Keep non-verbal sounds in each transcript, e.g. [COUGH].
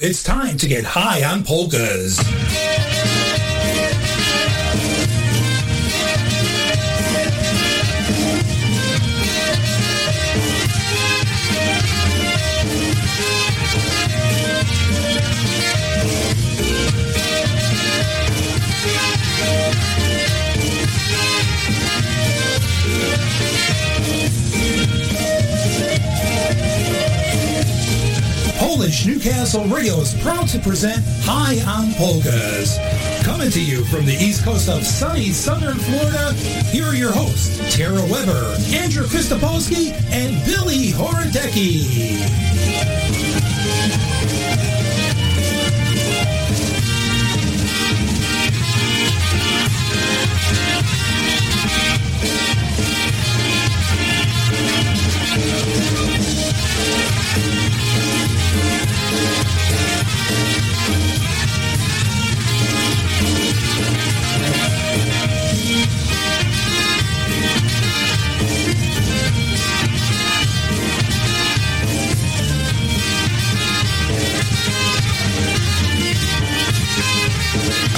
It's time to get high on polkas. Newcastle Radio is proud to present High on Polkas. Coming to you from the east coast of sunny southern Florida, here are your hosts, Tara Weber, Andrew Kristopolsky, and Billy Horodecki.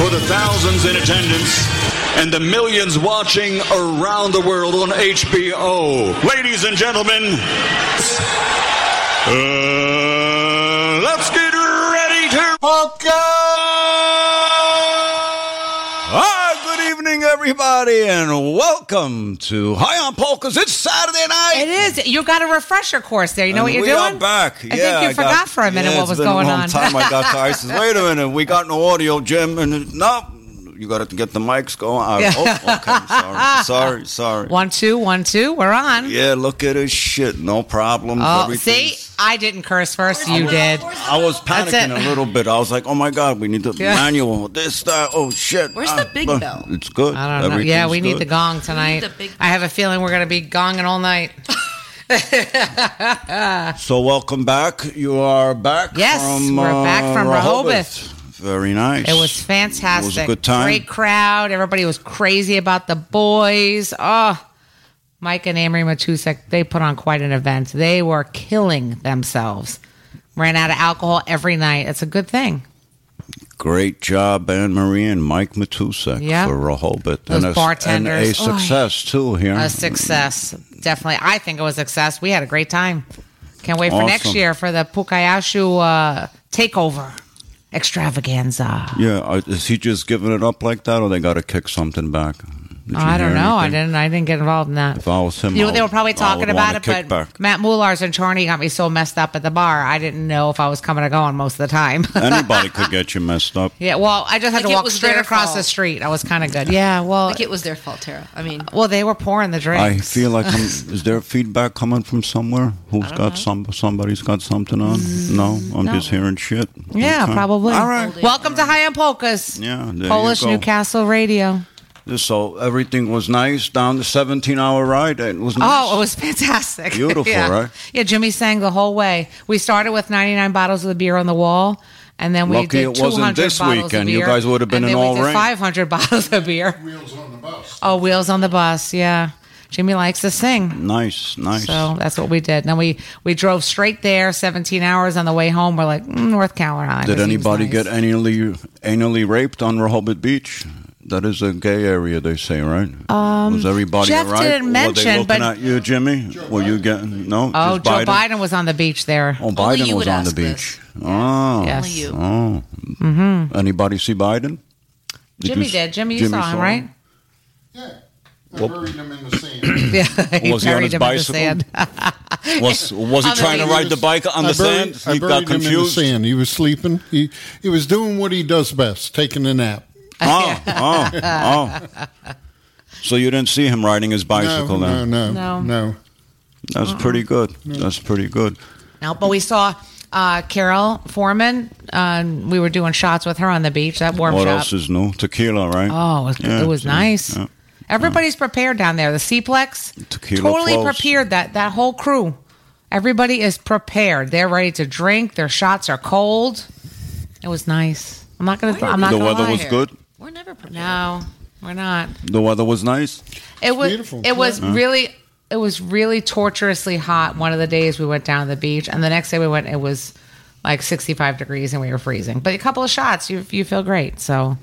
For the thousands in attendance and the millions watching around the world on HBO. Ladies and gentlemen, uh, let's get ready to polka! Hi, good evening, everybody, and welcome to High on Polkas. It's Saturday night. It is. You got a refresher course there. You know And what you're we doing? are back. I yeah, think you I forgot got- for a minute yeah, what was going on. time I got to I said, [LAUGHS] wait a minute, we got no audio, Jim, and no, you got to get the mics going. I, Yeah. Oh, okay, sorry, [LAUGHS] sorry, sorry. One, two, one, two. We're on. Yeah, look at this shit. No problem. Oh, see, I didn't curse first. You did. I was panicking a little bit. I was like, "Oh my god, we need the Yeah. manual. This, that. Oh shit." Where's Ah, the big bell? It's good. I don't know. Yeah, Everything's we need the gong tonight. the big- I have a feeling we're going to be gonging all night. [LAUGHS] [LAUGHS] So welcome back. You are back. Yes, from, we're back uh, from Rehoboth. Very nice. It was fantastic. It was a good time. Great crowd. Everybody was crazy about the boys. Oh, Mike and Anne Marie Matusek, they put on quite an event. They were killing themselves. Ran out of alcohol every night. It's a good thing. Great job, Anne Marie and Mike Matusek Yep. for Rehoboth. Those and a, bartenders. And a Oh, success too here. A success. Definitely. I think it was a success. We had a great time. Can't wait for next year for the Pukayashu uh, takeover extravaganza. Yeah, is he just giving it up like that, or they got to kick something back? Did oh, you I don't hear know. I didn't. I didn't get involved in that. If I was him, You know, they were probably talking about it, but kickback. Matt Moulars and Charney got me so messed up at the bar. I didn't know if I was coming or going most of the time. [LAUGHS] Anybody could get you messed up. yeah, well, I just had Like to walk straight across fault. the street. I was kind of good. Yeah, well, Like it was their fault, Tara. I mean, well, they were pouring the drinks. I feel like I'm, [LAUGHS] is there feedback coming from somewhere? Who's got some? Somebody's got something on? No, I'm just hearing shit. yeah, Okay. probably. All right. Welcome to High on Polkas. Yeah, there Polish you go. Newcastle Radio. So everything was nice down the 17 hour ride. It was nice. Oh, it was fantastic. [LAUGHS] Beautiful, yeah. right? Yeah, Jimmy sang the whole way. We started with 99 bottles of the beer on the wall, and then we Lucky did it wasn't 200 this bottles weekend. of You beer. guys would have been and in then all we did rain. 500 [LAUGHS] bottles of beer. Wheels on the bus. Oh, wheels on the bus. Yeah, Jimmy likes to sing. Nice, nice. So that's what we did. Then we we drove straight there, 17 hours on the way home. We're like mm, North Carolina. Did anybody nice. get anally anally raped on Rehoboth Beach? That is a gay area, they say, right? Um, was everybody Jeff all right? didn't Were mention, they looking but- at you, Jimmy? Were you getting no? Oh, just Joe Biden? was on the beach there. Oh, Only Biden you was would on the ask beach. this. Oh, Yes. only you. oh. Mm-hmm. Anybody see Biden? Did Jimmy you s- did. Jimmy, you Jimmy saw him, right? Yeah. I Well- buried him in the sand. [LAUGHS] Yeah, he [LAUGHS] Was he on buried his him bicycle? in the sand. Was was he On the trying to beach. ride the bike on I the buried, sand? I He buried got him in the confused. sand. He was sleeping. He he was doing what he does best, taking a nap. Oh, oh, [LAUGHS] oh. So you didn't see him riding his bicycle no, then? no, No. no, no. That's pretty good. That's pretty good. No, but we saw uh, Carol Foreman. Uh, we were doing shots with her on the beach. That warmed What up. else is new? Tequila, right? Oh, it was, Yeah, it was yeah, nice. yeah. Everybody's prepared down there. The Seaplex, Tequila totally flows. prepared. That that whole crew, everybody is prepared. They're ready to drink. Their shots are cold. It was nice. I'm not gonna. Why are I'm not The gonna weather lie was here. good. We're never prepared. No, we're not. The weather was nice. It was. beautiful. It was Uh-huh. really. It was really torturously hot. One of the days we went down to the beach, and the next day we went. It was like 65 degrees and we were freezing. But a couple of shots, you you feel great. So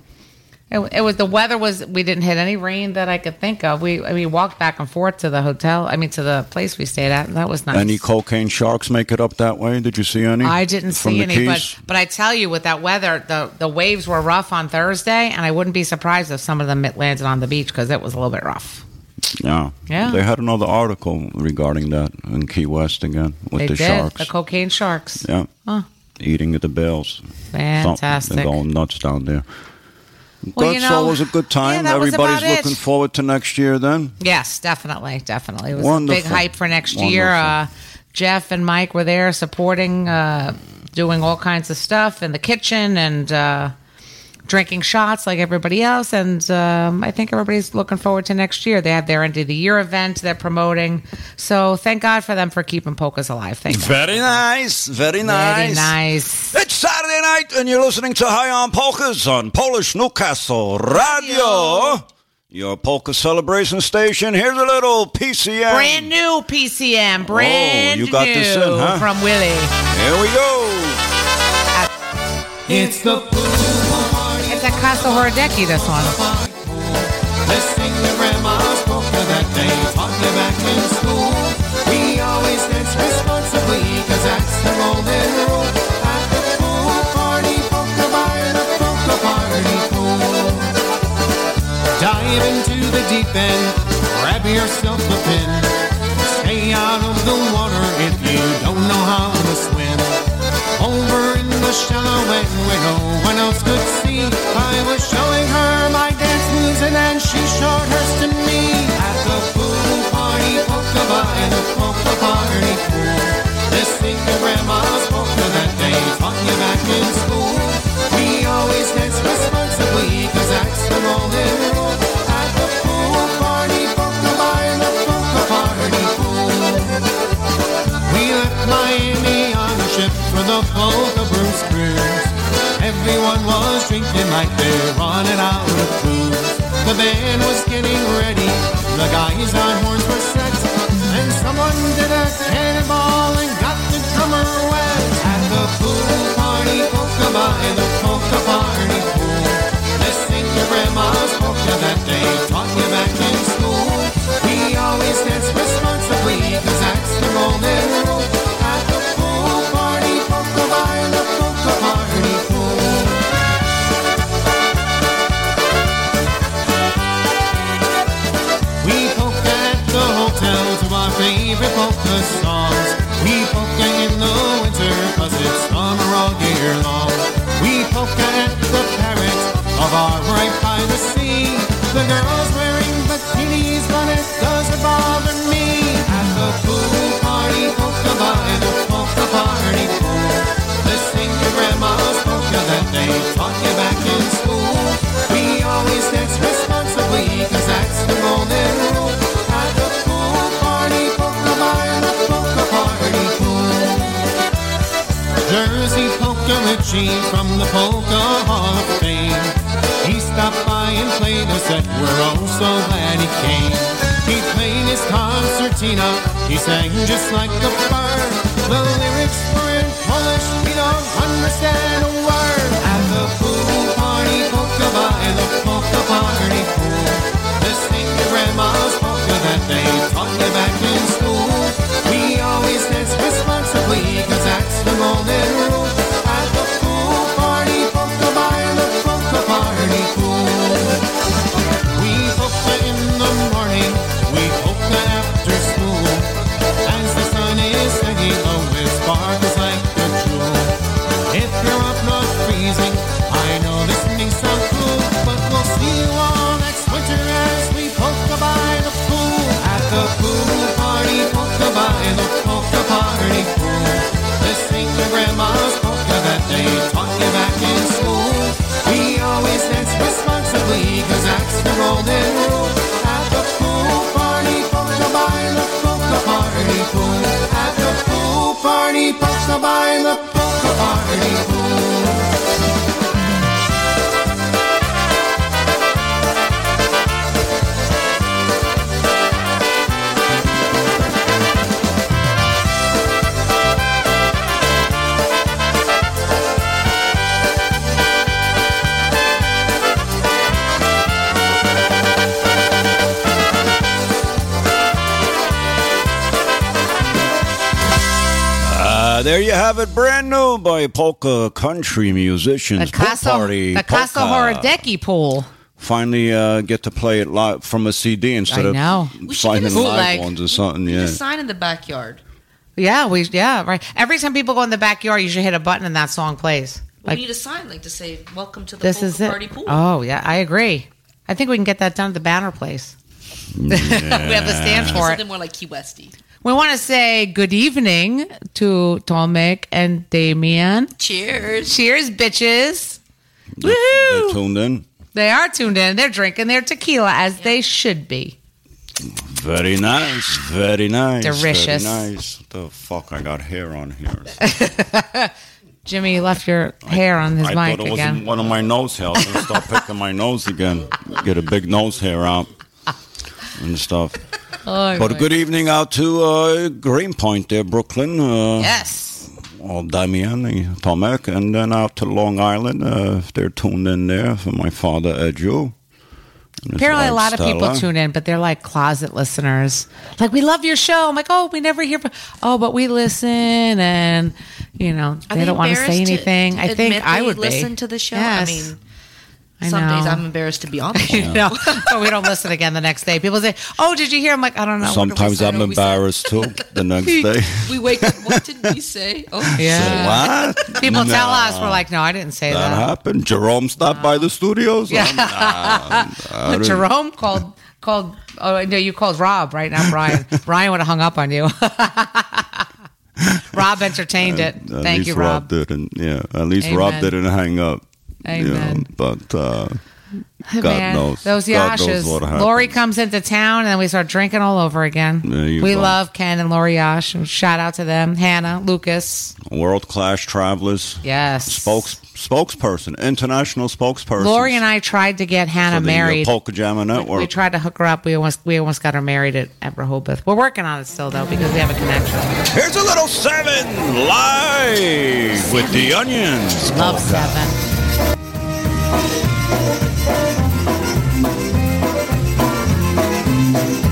it, it was the weather was we didn't hit any rain that I could think of. We we walked back and forth to the hotel. I mean to the place we stayed at. And that was nice. Any cocaine sharks make it up that way? Did you see any? I didn't see any, but Keys? but I tell you, with that weather, the the waves were rough on Thursday, and I wouldn't be surprised if some of them landed on the beach because it was a little bit rough. Yeah. Yeah. They had another article regarding that in Key West again with they the did sharks. the cocaine sharks. yeah. Huh. Eating at the bills. Fantastic. They're going nuts down there. Well, Good, you know, it was a good time. yeah, Everybody's about it. looking forward to next year then. Yes, definitely, definitely. It was a big hype for next year. Uh, Jeff and Mike were there supporting, uh, doing all kinds of stuff in the kitchen and uh, drinking shots like everybody else. And um, I think everybody's looking forward to next year. They have their end of the year event they're promoting. So thank God for them for keeping polkas alive. Thank God. Very nice. Very nice. Very nice. It's Saturday night, and you're listening to High on Polkas on Polish Newcastle Radio. Your polka celebration station. Here's a little PCM. Brand new PCM. Brand Oh, you got new this in, huh? from Willie. Here we go. It's the It's at Casa Horodecki, this one. Sing the grandma's that taught me back in school. We always dance responsibly, cause that's the golden rule. At the pool party, by the polka party pool. Dive into the deep end, grab yourself a pin. Stay out of the water if you don't know how to swim. Over the shallow where no one else could see, I was showing her my dance moves and then she showed hers to me. At the pool party, polka by the polka party pool. Let's sing the grandma's polka that they taught you back in school. We always dance responsibly, cause that's the golden Everyone was drinking like they're running out of booze. The band was getting ready, the guys on horns were set, and someone did a cannonball and got the drummer wet. At the pool party, Richie from the Polka Hall of Fame. He stopped by and played a set, we're all so glad he came. He played his concertina, he sang just like a bird. The lyrics were in Polish, we don't understand a word. At the pool party, polka by the polka party pool. Let's sing the grandma's polka that they taught you back in school. We always dance responsibly, cause that's the golden party, polka by the polka party Uh, there you have it, brand new by polka country musicians. The Pool Casa, Party the Casa Horodecki pool. Finally, uh, get to play it live from a CD instead I know. of We should get a finding live bootleg. ones or something. Yeah. a sign in the backyard. Yeah, we yeah right. Every time people go in the backyard, you should hit a button and that song plays. We need a sign like to say "Welcome to the this polka is it. party pool." Oh yeah, I agree. I think we can get that done at the banner place. [LAUGHS] we have the stand for it. Something more like Key Westy. We want to say good evening to Tomek and Damien. Cheers. Cheers, bitches. They're Woohoo! tuned in. They are tuned in. They're drinking their tequila as they should be. Very nice. Very nice. Delicious. Very nice. What the fuck, I got hair on here. [LAUGHS] Jimmy, you left your hair on his I mic thought it again. wasn't one of my nose hairs. I'm start picking my nose again. Get a big nose hair out and stuff. Oh, But good evening out to uh, Greenpoint there, Brooklyn. Uh, yes. all Damian and Tomek, and then out to Long Island. Uh, if they're tuned in there for my father, Edu. and his Apparently, a wife, lot of people tune in, but they're like closet listeners. Like, we love your show. I'm like, oh, we never hear from. Oh, but we listen, and you know, Are they don't want to say embarrassed anything. I think I would listen be. to the show. Yes. I mean, I some know. days I'm embarrassed to be on the show. you know, but we don't listen again the next day. People say, "Oh, did you hear?" I'm like, I don't know. What did we Sometimes? I'm What we said? embarrassed too. The next day, [LAUGHS] we wake up. What did we say? Oh, [LAUGHS] Yeah. what? People tell us we're like, no, I didn't say That that. happened. Jerome stopped by the studios. Yeah. Nah, [LAUGHS] Jerome called called. Oh no, you called Rob right now, Brian. Brian would have hung up on you. Rob entertained uh, it. At Thank least you, Rob. didn't. Yeah, at least Rob didn't hang up. You know, Amen. but uh, God Man, knows. Those God knows Yashes. what happens. Lori comes into town and then we start drinking all over again. There we go. love Ken and Lori Yash. Shout out to them. Hannah, Lucas. world class travelers. Yes. Spokes spokesperson, international spokesperson. Lori and I tried to get Hannah for the, uh, married. Polka Jammer Network. We tried to hook her up. We almost we almost got her married at, at Rehoboth. We're working on it still though because we have a connection. Here's a little seven live with the onions. Love Polka. seven. Dance music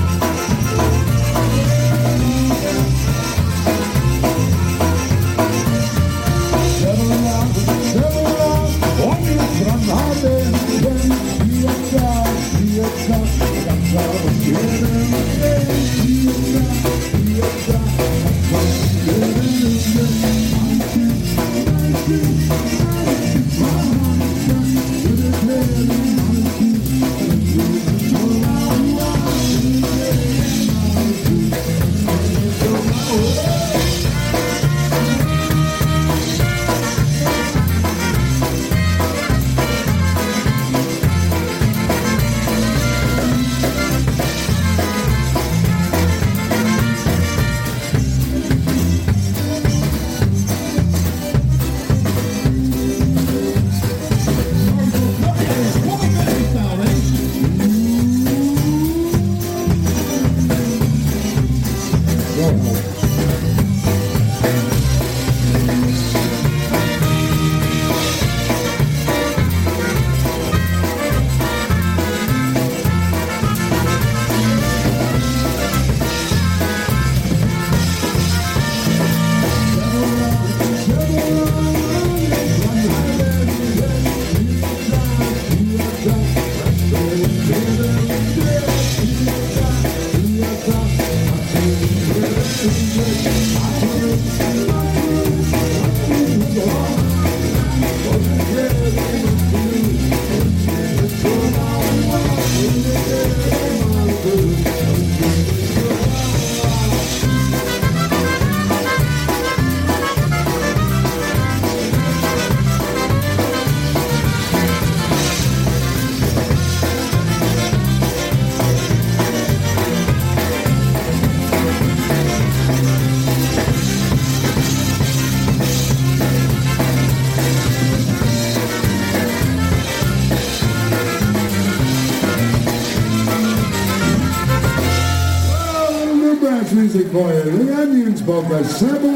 you. The Onions Polka Samurai.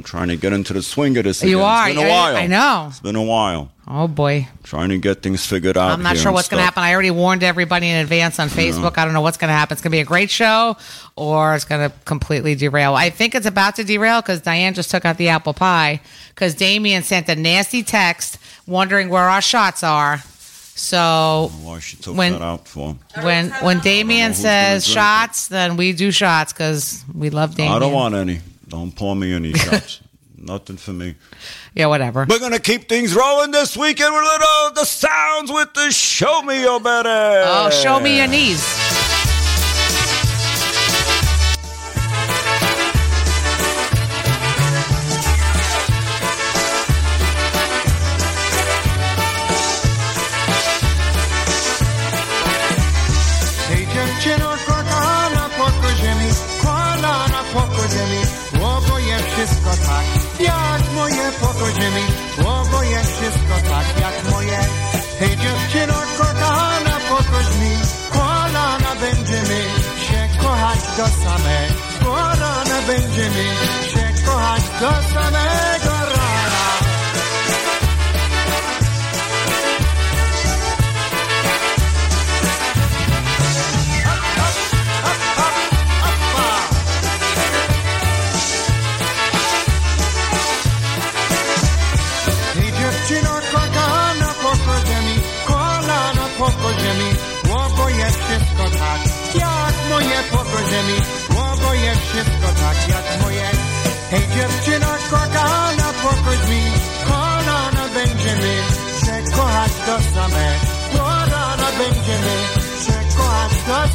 I'm trying to get into the swing of this. You again. are. It's been a I- while. I know. It's been a while. Oh boy. Trying to get things figured out. I'm not here sure what's going to happen. I already warned everybody in advance on Facebook. I don't know what's going to happen. It's going to be a great show or it's going to completely derail. I think it's about to derail because Diane just took out the apple pie because Damien sent a nasty text wondering where our shots are. So oh, Why she took When- that out for? when when Damien says drink it. shots, then we do shots because we love Damien. I don't want any. Don't pour me any shots. [LAUGHS] Nothing for me. Yeah, whatever. We're gonna keep things rolling this weekend with little the sounds with the show me your better. Oh, show me your knees. Kochać kochać do samego rana, będziemy się kochać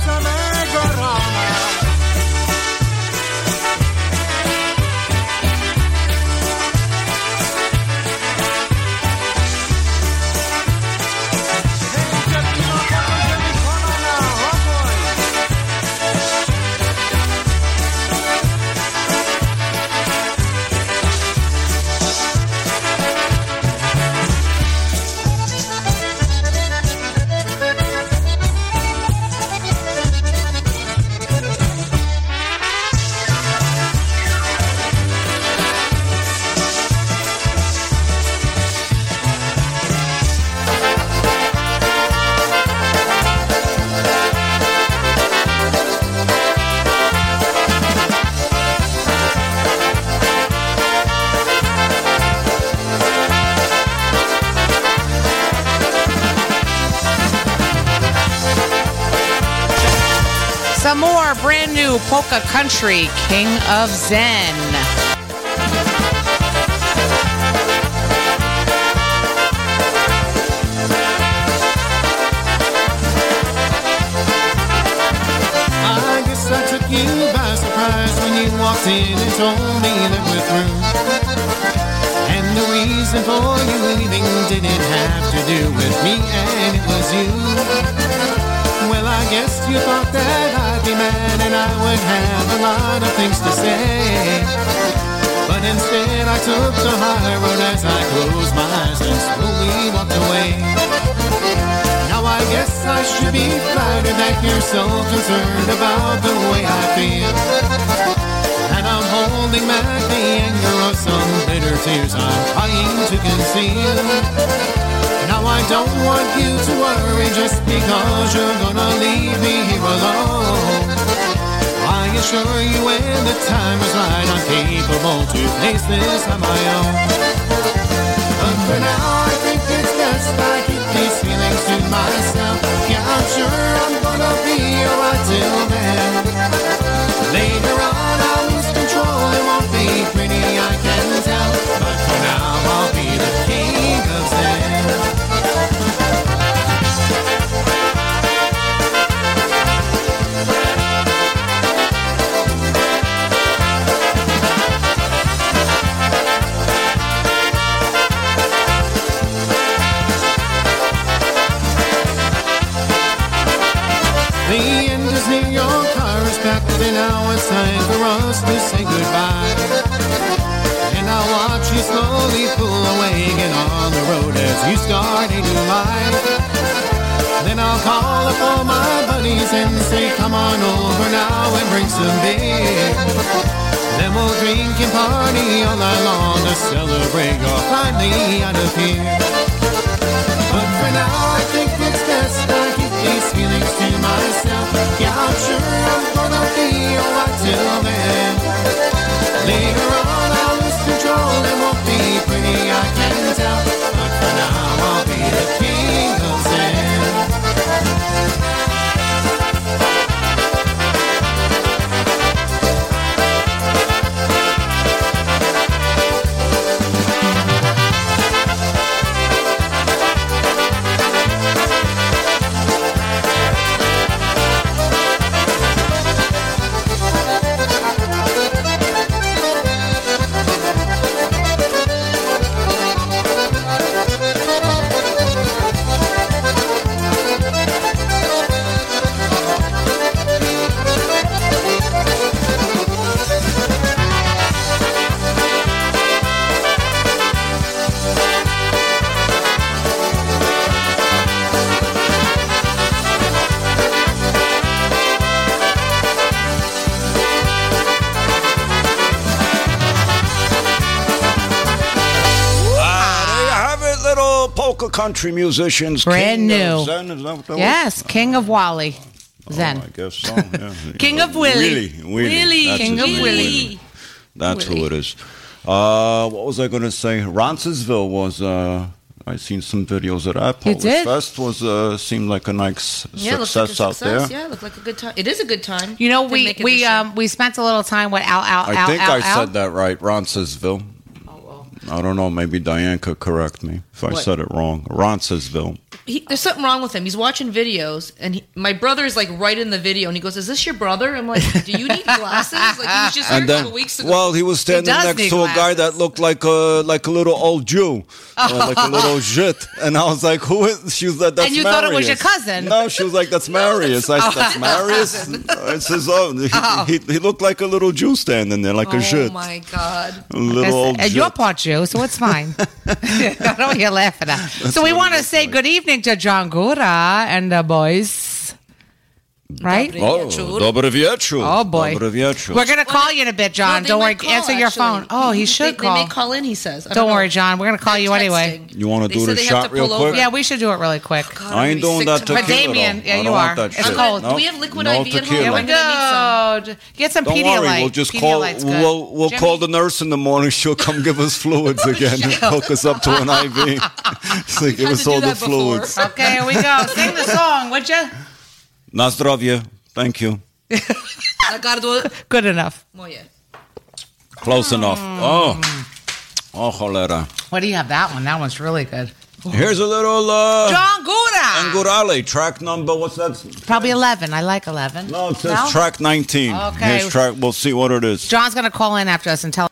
country, King of Zen. Lot of things to say. But instead, I took the high road as I closed my eyes and slowly walked away. Now I guess I should be flattered that you're so concerned about the way I feel. And I'm holding back the anger of some bitter tears I'm trying to conceal. Now I don't want you to worry just because you're gonna leave me here alone. I assure you when the time is right, I'm capable to face this on my own. But for now, I think it's best I keep these feelings to myself. Yeah, I'm sure I'm gonna be alright till then. And say, come on over now and bring some beer. Then we'll drink and party all night long to celebrate you're finally out of here. But for now, I think it's best I keep these feelings to myself. Yeah, I'm sure I'm gonna be alright till then. Later on, I'll lose control and won't country musicians. Brand King of new. Zen, is that what that was? Yes, King of Wally. Zen. Oh, I guess so. Yeah. [LAUGHS] King of Willie. Willie. Willie. Willie. That's King of name, Willie. That's Willie. who it is. Uh, what was I going to say? Roncesville was. Uh, I seen some videos of that. You Polish did? Fest was uh, seemed like a nice Yeah, it looks like a success out there. Yeah, looked like a good time. It is a good time. You know, we we um we spent a little time with Al Al I Al think Al, I Al. said that right. Roncesville. I don't know. Maybe Diane could correct me if I What? said it wrong. Roncesville. he, there's something wrong with him. He's watching videos, and he, my brother is like right in the video, and he goes, "Is this your brother?" I'm like, "Do you need glasses?" Like he was just here And a then, couple weeks ago. well, he was standing does next need to a guy that looked like a like a little old Jew, [LAUGHS] uh, like a little Jit, and I was like, "Who is?" She was like, "That's And you thought it was your cousin. No, she was like, "That's [LAUGHS] Marius." I said, "That's Marius." [LAUGHS] I says, "Oh, he, he, he looked like a little Jew standing there, like a oh my god! a little old and you're part Jew, so it's fine. [LAUGHS] [LAUGHS] I don't know you're laughing at. so we want to say good evening to John Gura and the boys. Right? Oh, wieczór. dobry wieczór. Oh boy. Dobry wieczór. We're gonna call you in a bit, John. No, Don't worry. call, Answer your actually. phone. Oh, he should they, call. may call in. He says. I Don't know. worry, John. We're gonna call They're you anyway. You wanna do said the shot real pull quick? over. Yeah, we should do it really quick. Oh, God, I ain't doing that sick tequila. But Damien, though. yeah, I you don't are. that It's shit. cold. Do we have liquid no IV at home? Here we I'm gonna go. Get some Don't Pedialyte. worry, we'll just call. We'll we'll call the nurse in the morning. She'll come give us fluids [LAUGHS] again and hook us up to an IV. so [LAUGHS] [LAUGHS] give us all the fluids. Okay, here we go. Sing the song, would you? Na zdrowie. Thank you. [LAUGHS] Na gardło Good enough. moje. Close enough. Mm. Oh. Oh, cholera. What do you have that one? That one's really good. Here's a little, uh... John Gura. Angurale, track number, what's that? Probably 11. I like 11. No, it says track 19. Okay. Here's track, we'll see what it is. John's going to call in after us and tell.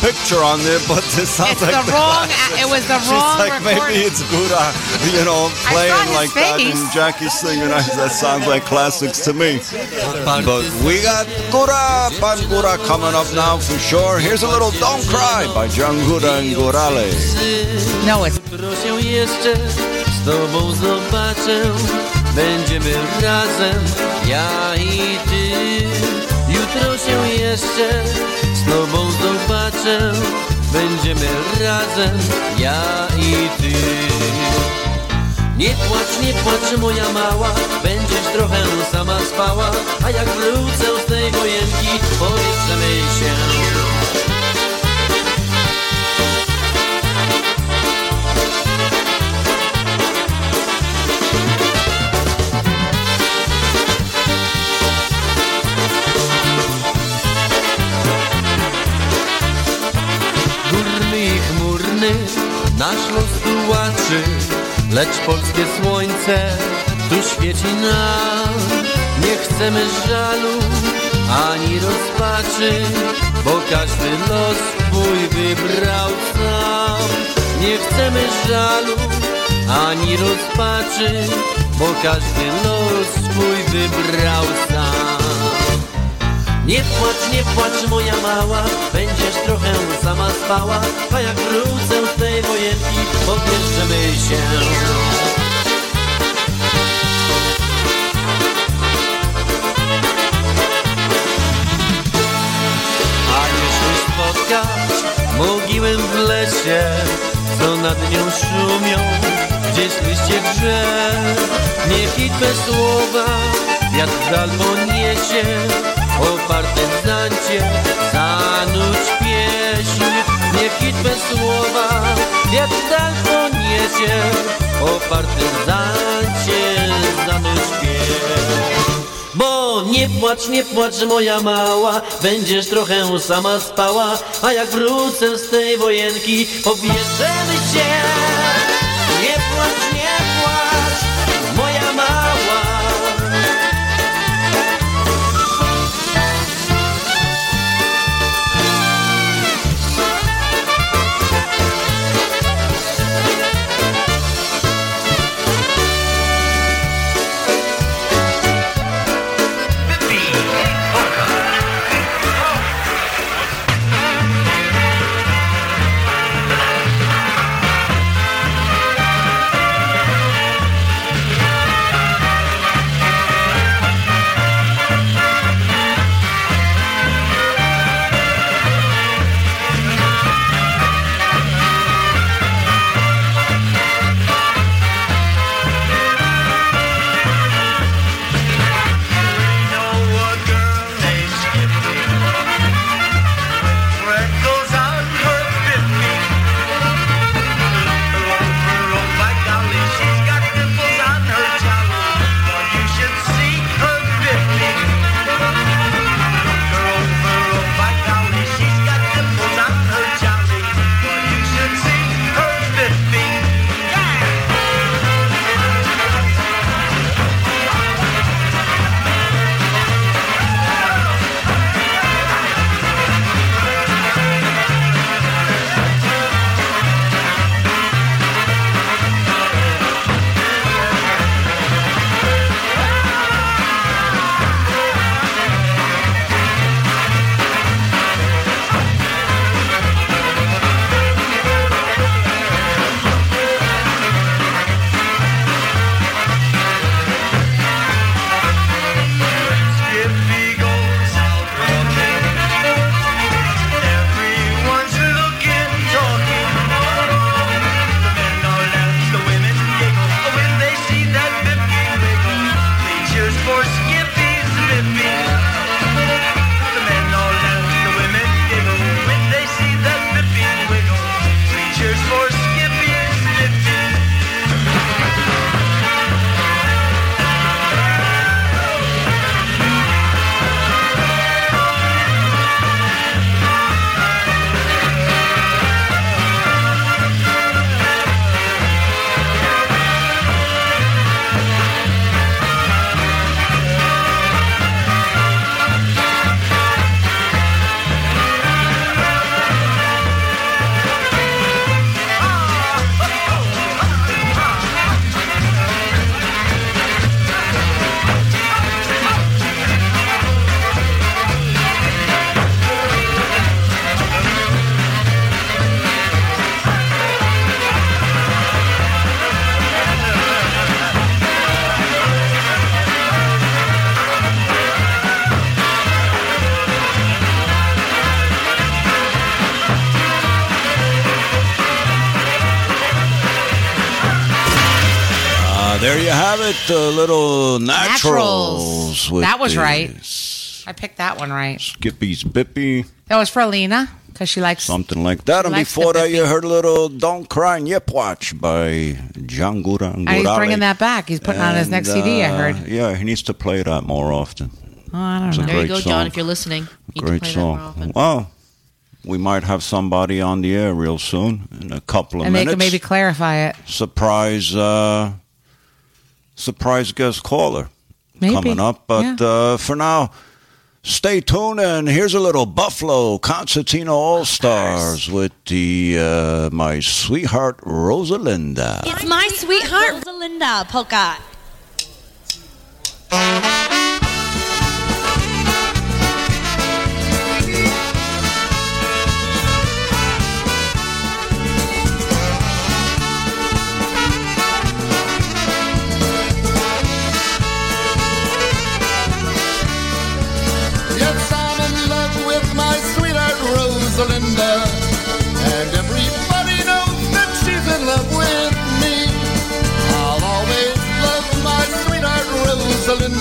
Picture on there, but it sounds It's like the wrong. [LAUGHS] classics. It was the She's wrong like, recording. maybe it's Gura, you know, playing saw his like that, and Jackie's singing. I- That sounds like classics to me. But we got Gura, Pan Gura coming up now for sure. Here's a little Don't Cry by John Gura and Gurale. No, it's Jutro się jeszcze z tobą zobaczę Będziemy razem, ja i ty Jutro się jeszcze z tobą zobaczę Będziemy razem, ja i ty. Nie płacz, nie płacz moja mała. Będziesz trochę sama spała. A jak wrócę z tej wojenki Pobierzemy się nasz los tułaczy Lecz polskie słońce tu świeci nam. Nie chcemy żalu ani rozpaczy Bo każdy los swój wybrał sam. Nie chcemy żalu ani rozpaczy Bo każdy los swój wybrał sam. Nie płacz, nie płacz moja mała Będziesz trochę sama spała A jak wrócę tej wojenki Pobierzemy się A jeśli spotkać mogiłę w lesie Co nad nią szumią Gdzieś liście drzew. Niech i bez słowa Wiatr dal poniesie O partyzancie Zanudź pieśń Niech i bez słowa Wiatr dal poniesie O partyzancie Zanudź pieśń bo nie płacz, nie płacz moja mała Będziesz trochę sama spała. A jak wrócę z tej wojenki Pobierzemy się have it, uh, little naturals. Naturals. That was the right. I picked that one right. Skippy's Bippy, That was for Lena because she likes. something like that. And before that, you heard a little "Don't Cry Yip Watch" by John Gura And he's bringing that back. He's putting on his next CD. I heard. Yeah, he needs to play that more often. Oh, I don't a know. There you go, song. John. If you're listening, you need to Great play that more song. often. Well, we might have somebody on the air real soon in a couple of minutes. And they can maybe clarify it. surprise uh surprise guest caller Maybe. coming up but uh for now stay tuned and here's a little buffalo concertina all stars with the uh my sweetheart rosalinda It's my sweetheart, Rosalinda polka. Rosalinda.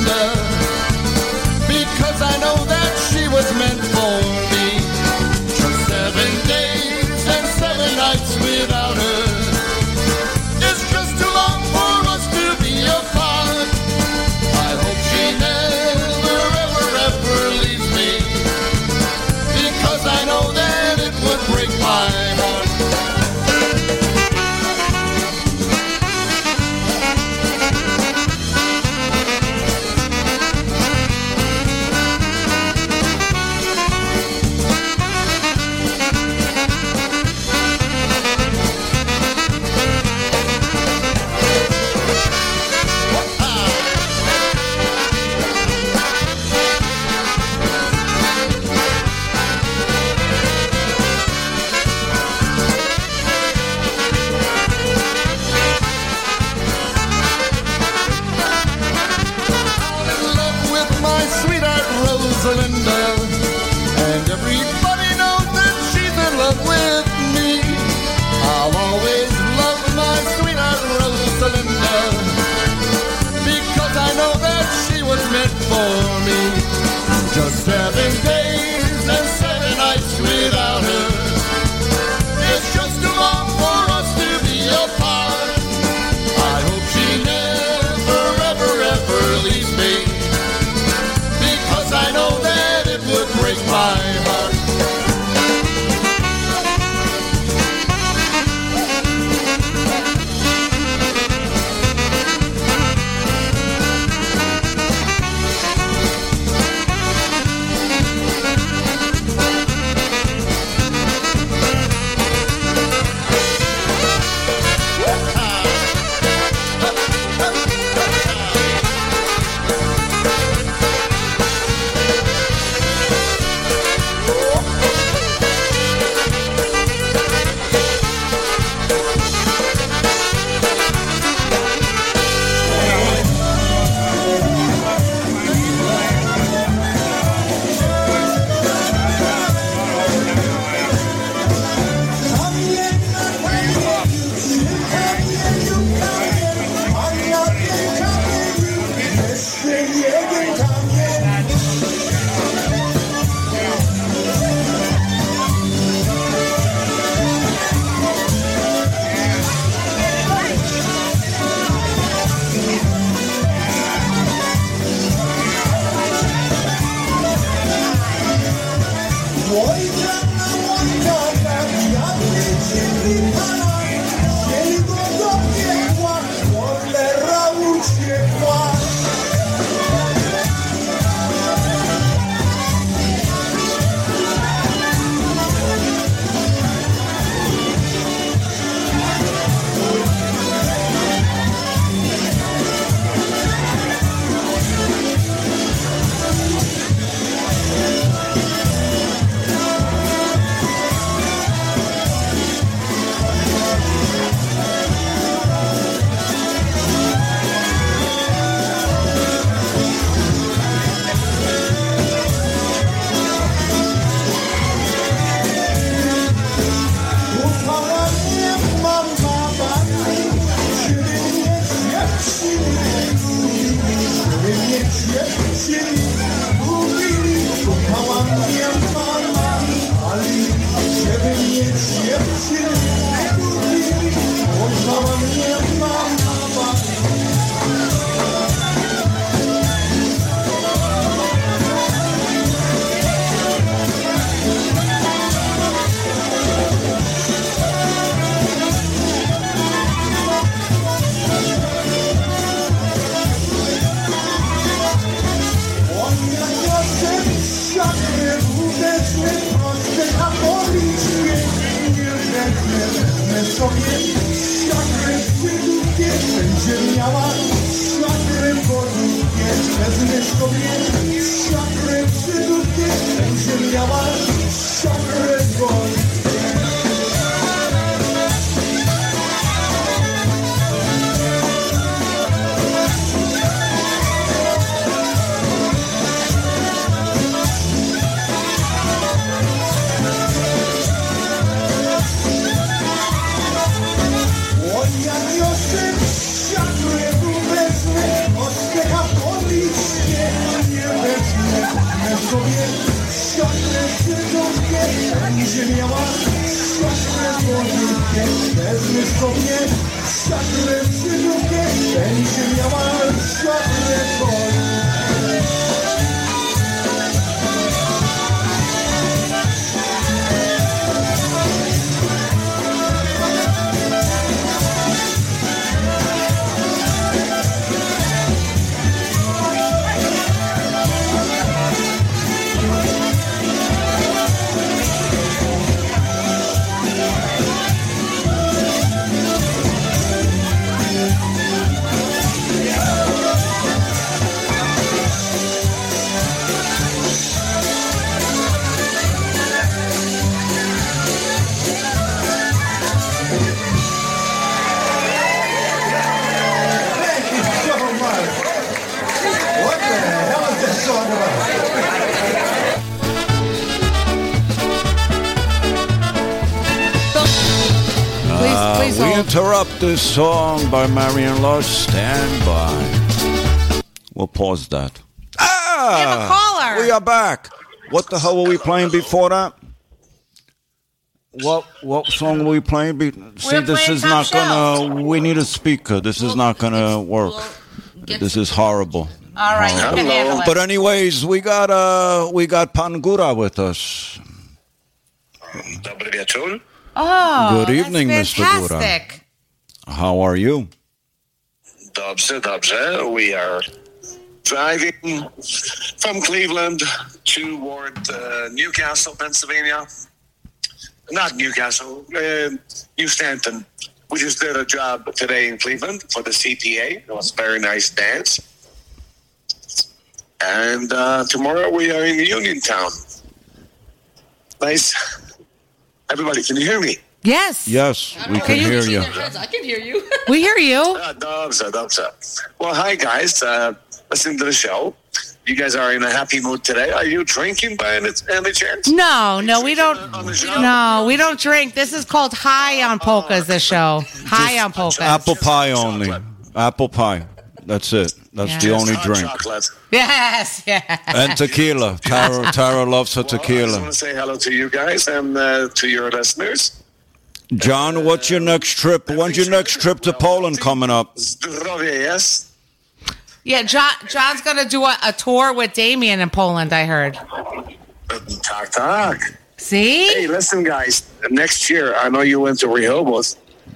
Hold. this song by Marion Lush. Stand by. We'll pause that. Ah! We have a caller. We are back. What the hell were we playing before that? What what song were we playing? Be- See, We're this playing is not Shelf. gonna. We need a speaker. This is not gonna work. This is horrible. All right, you can handle it. But anyways, we got uh we got Pan Gura with us. Dobry wieczór. Oh, Good that's evening, Mr. Gura. How are you? Dobrze, dobrze. We are driving from Cleveland toward uh, Newcastle, Pennsylvania. Not Newcastle, uh, New Stanton. We just did a job today in Cleveland for the CPA. It was a very nice dance. And uh, tomorrow we are in Uniontown. Nice. Everybody, can you hear me? Yes. Yes, we can hear you. I can hear you. We hear you. [LAUGHS] Uh, dobrze, dobrze. Well, hi guys. Uh, listen to the show. You guys are in a happy mood today. Are you drinking by any, any chance? No, no, we don't. No, we don't drink. This is called High on Polkas. This show, High on Polkas. Apple pie only. Apple pie. That's it. That's the only Hot drink. chocolate. Yes, yes. And tequila. Tara, Tara loves her tequila. I just want to say hello to you guys and uh, to your listeners. John, what's your next trip? When's your next trip to Poland coming up? Zdrowie, yes? Yeah, John. John's gonna do a, a tour with Damien in Poland. I heard. Tak, tak. See? Hey, listen, guys. Next year, I know you went to Rehoboth,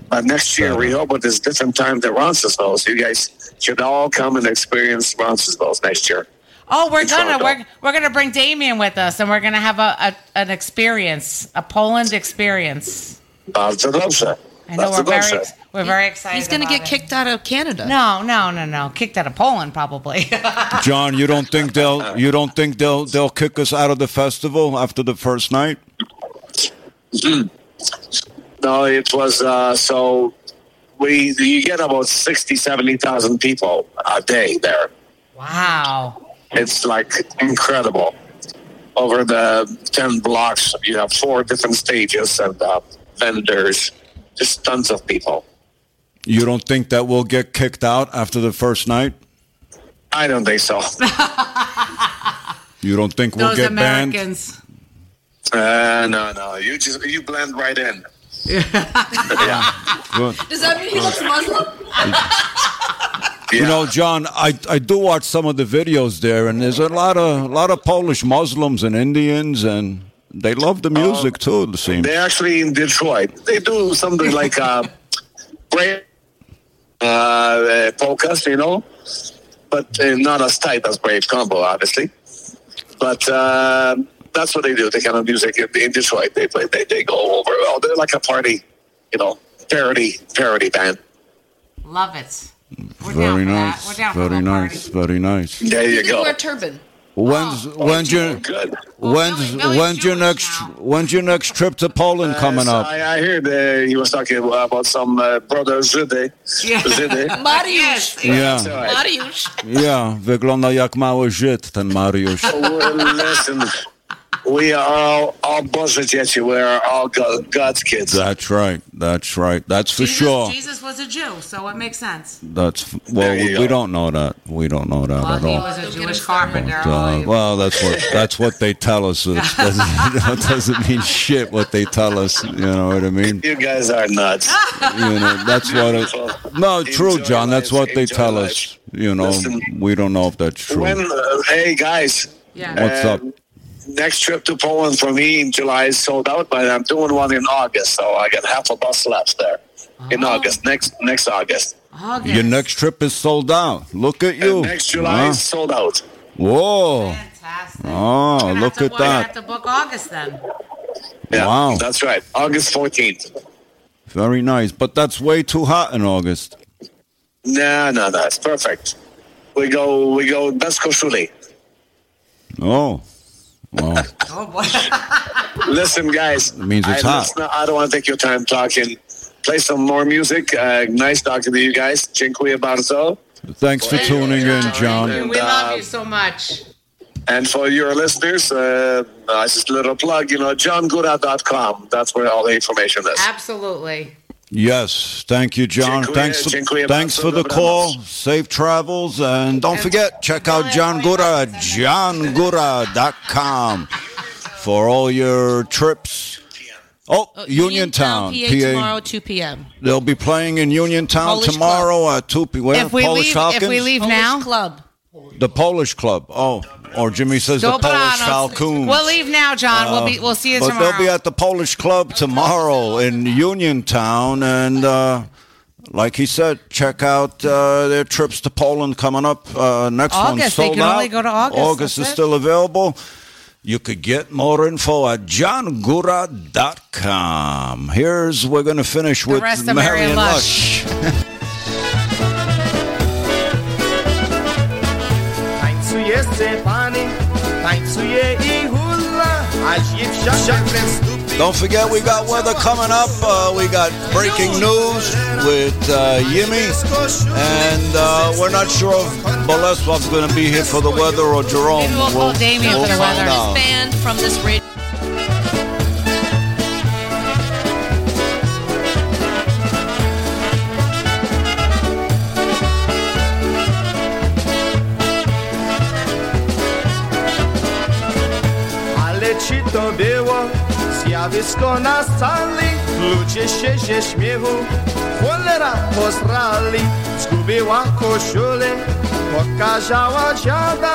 but next year, Rehoboth is different time than Roncesvalles. So you guys should all come and experience Roncesvalles next year. Oh, we're gonna Toronto. we're, we're gonna bring Damien with us, and we're gonna have a, a an experience, a Poland experience. Bardzo dobrze. I know Bardzo we're very ex- we're very excited. He's gonna get it. kicked out of Canada. No, no, no, no. Kicked out of Poland, probably. [LAUGHS] John, you don't think they'll you don't think they'll they'll kick us out of the festival after the first night? [CLEARS THROAT] No, it was uh, so we you get about 60, 70,000 people a day there. wow. It's like incredible. Over the 10 blocks, you have four different stages and uh, vendors, just tons of people. You don't think that we'll get kicked out after the first night? I don't think so. [LAUGHS] You don't think we'll Those get banned? Uh, no, no, you just you blend right in. [LAUGHS] Good. Does that mean he looks Muslim? [LAUGHS] You know, John, I, I do watch some of the videos there, and there's a lot of a lot of Polish Muslims and Indians, and they love the music too. It seems. They're actually in Detroit. They do something [LAUGHS] like uh, brave uh, uh, polkas, you know, but uh, not as tight as Brave Combo, obviously. But uh, that's what they do. The kind of music in, in Detroit. They play. They, they go over. Oh, they're like a party, you know, parody parody band. Love it. We're Very down for that. nice. We're down for a Very little nice. Very nice. There you You go. wear a turban. When's when's your Good. When's Billy's when's your next now. when's your next trip to Poland coming Uh, so up? I, I heard uh, he was talking about some uh, brother Żydy. Yeah. Żydy. [LAUGHS] Mariusz. [LAUGHS] Yeah, That's. Mariusz. yeah. Wygląda jak mały Żyd ten Mariusz. Well, listen, we are all, all Boże dzieci. We are all God's kids. That's right. That's right. That's for Jesus, sure. Jesus was a Jew, so it makes sense. That's well. We, we don't know that. We don't know that Well, at he all. was a Jewish us started. carpenter. Uh, well, that's what that's what they tell us. It [LAUGHS] doesn't, that doesn't mean shit what they tell us. You know what I mean? You guys are nuts. [LAUGHS] You know that's what. It, no, true, Enjoy John. That's what they enjoy tell life. us. You know, Listen. we don't know if that's true. When, uh, hey guys, Yeah. What's up? Next trip to Poland for me in July is sold out, but I'm doing one in August, so I got half a bus left there. In ah. August, next next August. August. Your next trip is sold out. Look at you. And next July Huh? is sold out. Whoa. Fantastic. Oh, We're look to, at that. have to book August then. Yeah, Wow. that's right. August 14th. Very nice. But that's way too hot in August. No, no, no, it's perfect. We go, we go bez koszuli. Oh. Wow. Oh. [LAUGHS] Listen, guys. It means it's I, hot. listen, I don't want to take your time talking. Play some more music. Uh, nice talking to you guys. Dziękuję bardzo. Thanks for tuning in, John. we love you so much. And for your listeners, uh, uh, just a little plug, you know, johngura.com. That's where all the information is. Absolutely. Yes, thank you, John. Dziękuję, thanks, dziękuję thanks for the call. Safe travels, and don't forget, check out John Gura at johngura.com for all your trips. Oh, oh Uniontown, PA, PA. tomorrow, 2 p.m. They'll be playing in Uniontown Polish tomorrow at 2 p. Where? If we Polish leave, Falcons? if we leave Polish now, Club. The Polish club. Oh, or Jimmy says the Polish Dobranos. Falcons. We'll leave now, John. we'll be. We'll see you but tomorrow. they'll be at the Polish club tomorrow in Uniontown, and uh, like he said, check out uh, their trips to Poland coming up. Uh, next one August. They sold can out. only go to August. August That's is it. still available. You could get more info at johngura.com. Here's we're going to finish with rest of Marion Lush. Tańcuje [LAUGHS] Don't forget, we got weather coming up. Uh, we got breaking news with uh, Yimmy. And uh, we're not sure if Boleslav's going to be here for the weather or Jerome. Maybe we'll call Damien for the weather. out. Banned from this radio. Zjawisko na sali. Ludzie się ze śmiechu cholera posrali. Zgubiła koszulę, pokazała dziada.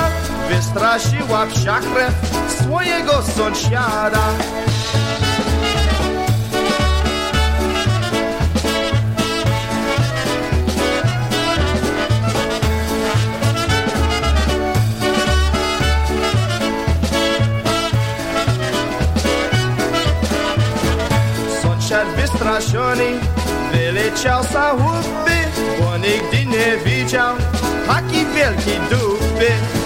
Wystraszyła psia swojego sąsiada Sąsiad wystraszony wyleciał z chałupy Bo nigdy nie widział takiej wielkiej dupy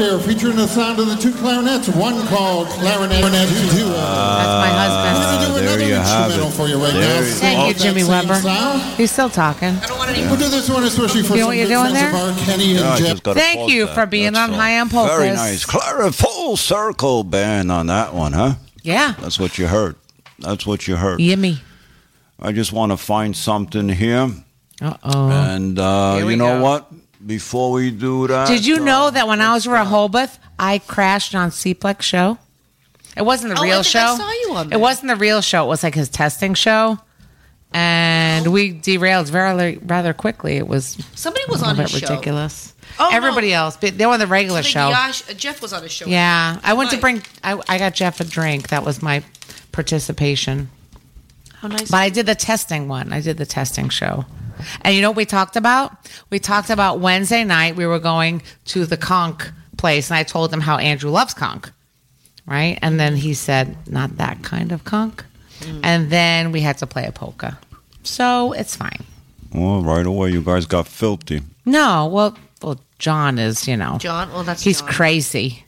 there, featuring the sound of the two clarinets. One called clarinet, two. That's my husband. We're gonna do another there you have instrumental it. for you right There now. you- Thank you, Jimmy Weber. sound. He's still talking. We'll do this one especially for You know some what you're good doing friends there? of our Kenny and Yeah, I Jeff. Thank you that, for being that's on all. High on Polkas. Very nice. Clara, full circle band on that one, huh? Yeah. That's what you heard. That's what you heard. Yimmy. I just want to find something here. Uh oh. And uh, Here we you know go. what? Before we do that, Did you uh, know that when I was in Rehoboth, I crashed on Seeplek show? It wasn't the Oh, I real think show. I saw you on there. It wasn't the real show. It was like his testing show, and we derailed very rather quickly. It was Somebody was a on little his bit show. ridiculous. Oh, no. Everybody else, but they were on the regular I think show. Yash- uh, Jeff was on his show. Yeah, I went to Nice. bring. I, I got Jeff a drink. That was my participation. How nice. But I did the testing one. I did the testing show. And you know what we talked about? We talked about Wednesday night. We were going to the conch place, and I told him how Andrew loves conch, right? And then he said, "Not that kind of conch." Hmm. And then we had to play a polka, so it's fine. Well, right away, you guys got filthy. No, well, well, John is, you know, John. Well, that's he's John. crazy.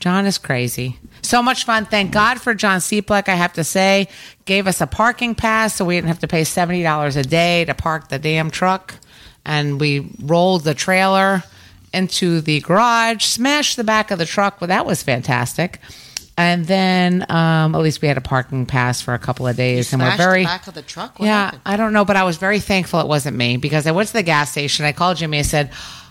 John is crazy. So much fun. Thank God for John Seeplek, I have to say. Gave us a parking pass so we didn't have to pay $70 a day to park the damn truck. And we rolled the trailer into the garage, smashed the back of the truck. Well, that was fantastic. And then um, at least we had a parking pass for a couple of days. and we're very the back of the truck. What yeah, happened? I don't know, but I was very thankful it wasn't me because I went to the gas station. I called Jimmy. I said,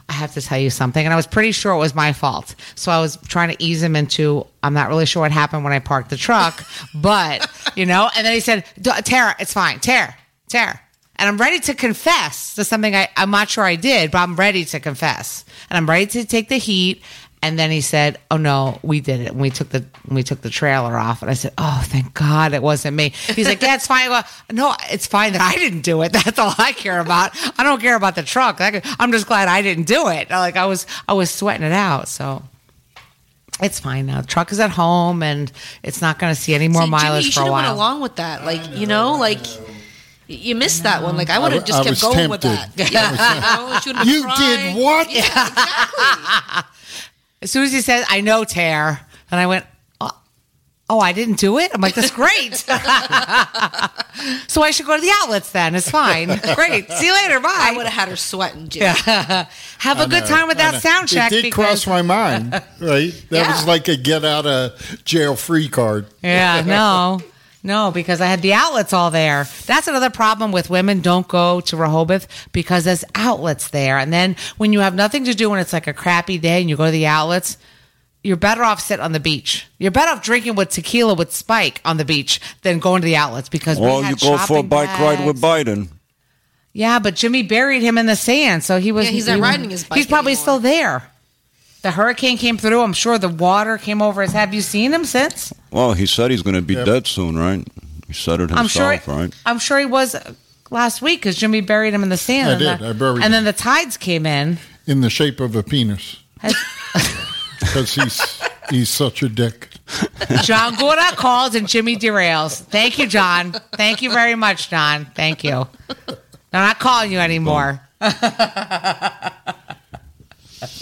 I have to tell you something. And I was pretty sure it was my fault. So I was trying to ease him into, I'm not really sure what happened when I parked the truck, [LAUGHS] but, you know, and then he said, "D- Tara, it's fine. Tara, Tara. And I'm ready to confess to something I, I'm not sure I did, but I'm ready to confess. And I'm ready to take the heat. And then he said, "Oh no, we did it. And we took the we took the trailer off." And I said, "Oh, thank God it wasn't me." He's like, "Yeah, it's fine." Well, no, it's fine that I didn't do it. [LAUGHS] That's all I care about. I don't care about the truck. I'm just glad I didn't do it. Like I was I was sweating it out. So it's fine now. The truck is at home, and it's not going to see any more See, Jimmy, mileage you for a have went while. along with that. Like you know, like you missed that one. Like I would have just I kept was going with that. Yeah, [LAUGHS] you know, she You cried. did what? Yeah, exactly. [LAUGHS] As soon as he said, "I know, Tear," and I went, "Oh, oh I didn't do it." I'm like, "That's great." [LAUGHS] so I should go to the outlets then. It's fine. [LAUGHS] Great. See you later. Bye. I would have had her sweating. Jimmy. [LAUGHS] Have a I good know, time with I that know. sound check. It did because- cross my mind, right? That Yeah. was like a get out of jail free card. Yeah, no. No, because I had the outlets all there. That's another problem with women. Don't go to Rehoboth because there's outlets there. And then when you have nothing to do and it's like a crappy day and you go to the outlets, you're better off sitting on the beach. You're better off drinking with tequila with Spike on the beach than going to the outlets because we Well, had you go for a shopping bike ride with. Biden. Yeah, but Jimmy buried him in the sand, so he was. Yeah, he's not he- riding his bike He's probably anymore. still there. The hurricane came through. I'm sure the water came over his. Have you seen him since? Well, he said he's going to be Yep. dead soon, right? He said it I'm sure. himself, right? I'm sure he was uh, last week because Jimmy buried him in the sand. I and did. the- I buried And then the tides came in. in the shape of a penis because [LAUGHS] he's he's such a dick. John Gura calls and Jimmy derails. Thank you, John. Thank you very much, John. Thank you. I'm not calling you anymore. [LAUGHS]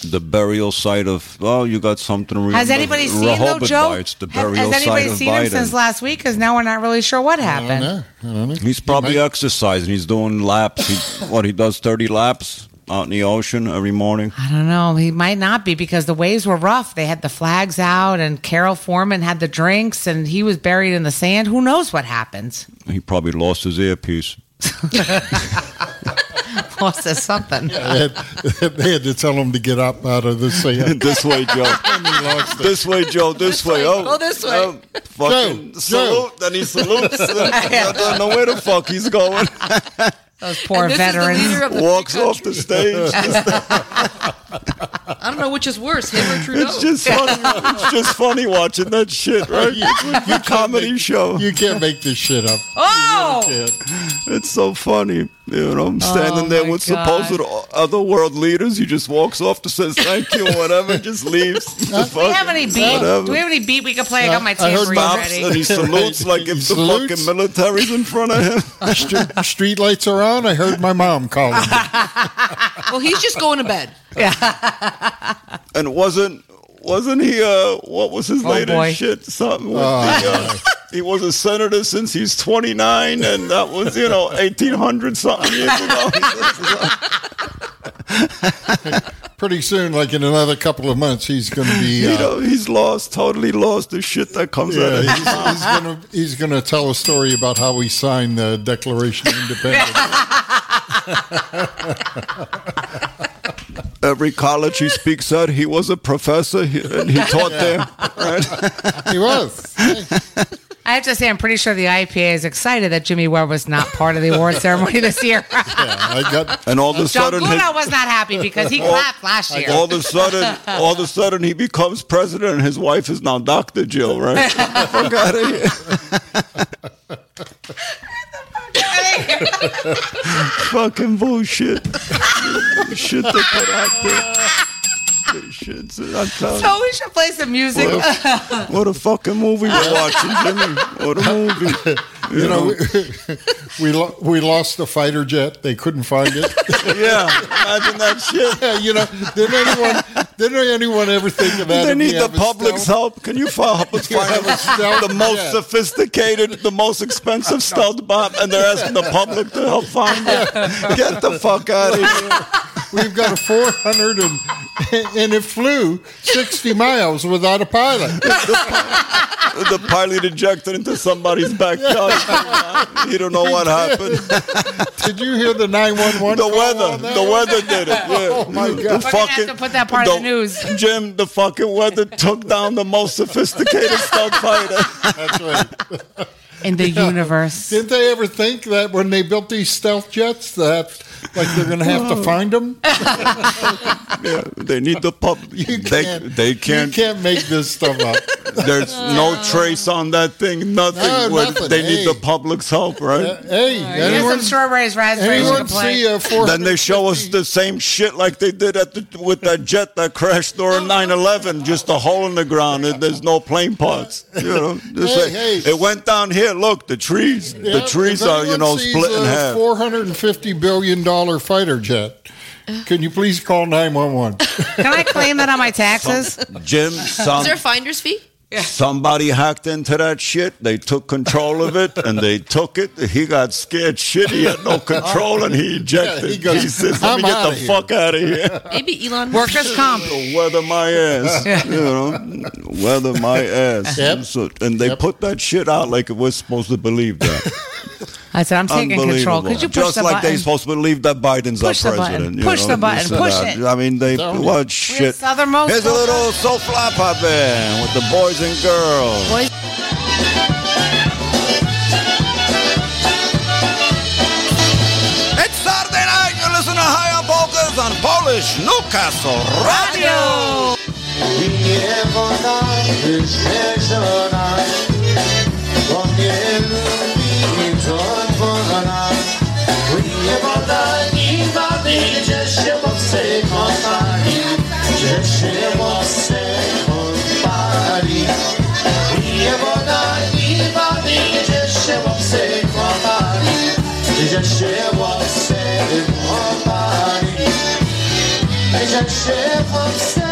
The burial site of well, you got something. to Has remember. anybody seen though, Rehoboth Joe? Bites, the burial Has anybody site of seen him since last week? Because now we're not really sure what I don't happened. know. I don't know. He's probably He might- exercising. He's doing laps. He, what he does, thirty laps out in the ocean every morning. I don't know. He might not be because the waves were rough. They had the flags out, and Carol Foreman had the drinks, and he was buried in the sand. Who knows what happens He probably lost his earpiece. [LAUGHS] Lost us something. [LAUGHS] They had, they had to tell him to get up out of the sand. [LAUGHS] [LAUGHS] this way, Joe. this way, Joe. This, way. Oh, Go this way. oh, fucking Joe, salute. Then he salutes. I don't know where the fuck he's going. Those poor And this is the veterans. of the Walks free off the stage. I don't know which is worse, him or Trudeau. It's just funny. It's just funny watching that shit, oh, right? It's a comedy show. You can't make this shit up. Oh! You can't. It's so funny. You know, I'm standing there Oh my with God. supposed other world leaders. He just walks off to says thank you or whatever, just leaves. [LAUGHS] Do we have any beat? Do we have any beat we can play? I got my I heard tambourine ready. and he salutes like if the fucking military's in front of him. [LAUGHS] Street, street lights are on. I heard my mom calling. [LAUGHS] Well, he's just going to bed. Yeah. And it wasn't wasn't he? Uh, what was his Oh, latest boy. shit? Something. With Oh, the, uh, he was a senator since he's 29, and that was you know 1800 something years ago. [LAUGHS] Pretty soon, like in another couple of months, he's going to be. you Uh, know, he's lost, totally lost the shit that comes out yeah, of his he's, he's gonna he's gonna tell a story about how he signed the Declaration of Independence. [LAUGHS] Every college he speaks at, he was a professor and he taught there. Right? [LAUGHS] he was. I have to say, I'm pretty sure the IPA is excited that Jimmy Webb was not part of the award [LAUGHS] ceremony this year. I got. [LAUGHS] And all of a sudden, his- Guna was not happy because he All- clapped last year. all of a sudden, all of a sudden, he becomes president, and his wife is now Doctor Jill. Right? Fuck out of. Fucking bullshit. Shit they put out there. This shit's- I'm telling so we should play some music. What What a fucking movie we're watching, Jimmy. What a movie. You know, we, [LAUGHS] we, lo- we lost the fighter jet. They couldn't find it. [LAUGHS] yeah, imagine that shit. Yeah, you know, did anyone did anyone ever think of that? They if we need the have a public's stealth? help. Can you fi- help us [LAUGHS] You find have a stealth the most jet. sophisticated, the most expensive stealth bomb, and they're asking the public to help find it? Get the fuck out of here. We've got a 400 and, and it flew 60 miles without a pilot. [LAUGHS] The pilot ejected into somebody's backyard. [LAUGHS] You don't know what happened. [LAUGHS] Did you hear the 911? The weather. on The weather did it. Yeah. Oh my God. We're gonna have to put that part of the news. Jim, the fucking weather took down the most sophisticated stealth fighter. That's right. in the universe. Didn't they ever think that when they built these stealth jets that like they're going to have to find them? [LAUGHS] Yeah, they need the public. You They, can't, they can't. can't make this stuff up. There's no trace on that thing. Nothing. No, nothing. They need the public's help, right? Uh, hey, Here's anyone, some strawberries, raspberries. Anyone can see a 400? Then they show us the same shit like they did at the, with that jet that crashed during [LAUGHS] 9/11. Just a hole in the ground. and There's no plane parts. You know, [LAUGHS] just Hey, like- hey. it went down here. Look, the trees. the trees are you know split in half. Four hundred and fifty billion dollar fighter jet. Can you please call nine one one? Can I claim that on my taxes? Jim, Is there a finder's fee? somebody hacked into that shit. They took control of it and they took it. He got scared shit. He had no control and he ejected. Yeah, he he, goes, says, "Let "I'm me get outta the here." fuck out of here." Maybe Elon Workers' comp. weather my ass. [LAUGHS] You know, weather my ass. Yep. So, and they Yep. put that shit out like it was supposed to believe that. [LAUGHS] I said, I'm taking control. Could you push the button? Just the like button? they're supposed to believe that Biden's Push our the button. president. you Push know, the button. Push that. it. I mean, they Tell me. what shit. Southernmost Here's a little SoFlaPA band with the boys and girls. Boys- It's Saturday night. You listen to High on Polkas on Polish Newcastle Radio. Nie chercher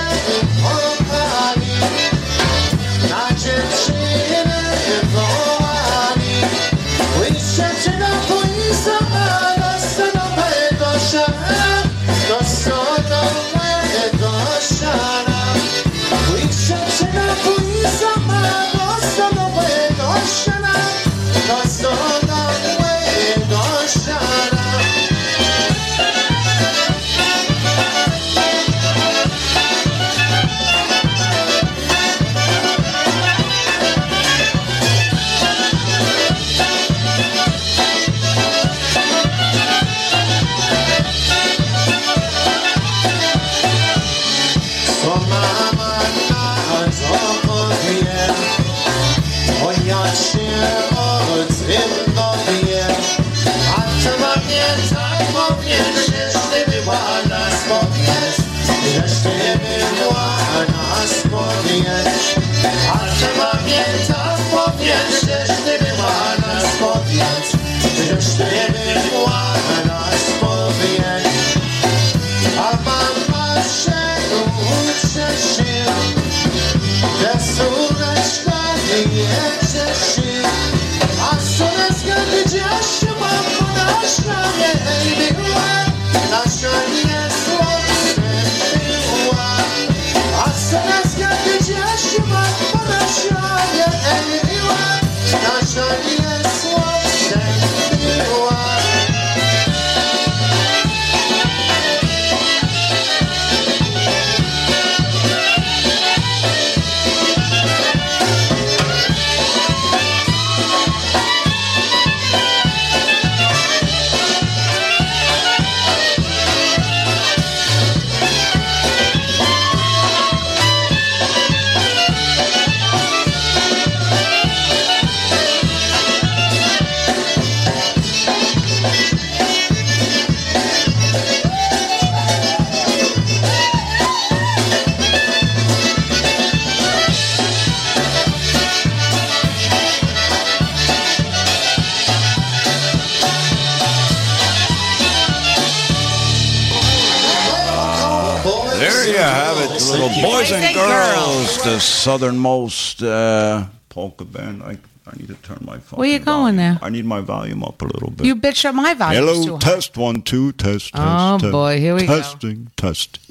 southernmost uh, polka band. I, I need to turn my phone. Where you going there? I need my volume up a little bit. You bitch up my volume. Hello, test one, two, test, test. Oh, test. boy, here we go. testing, Testing,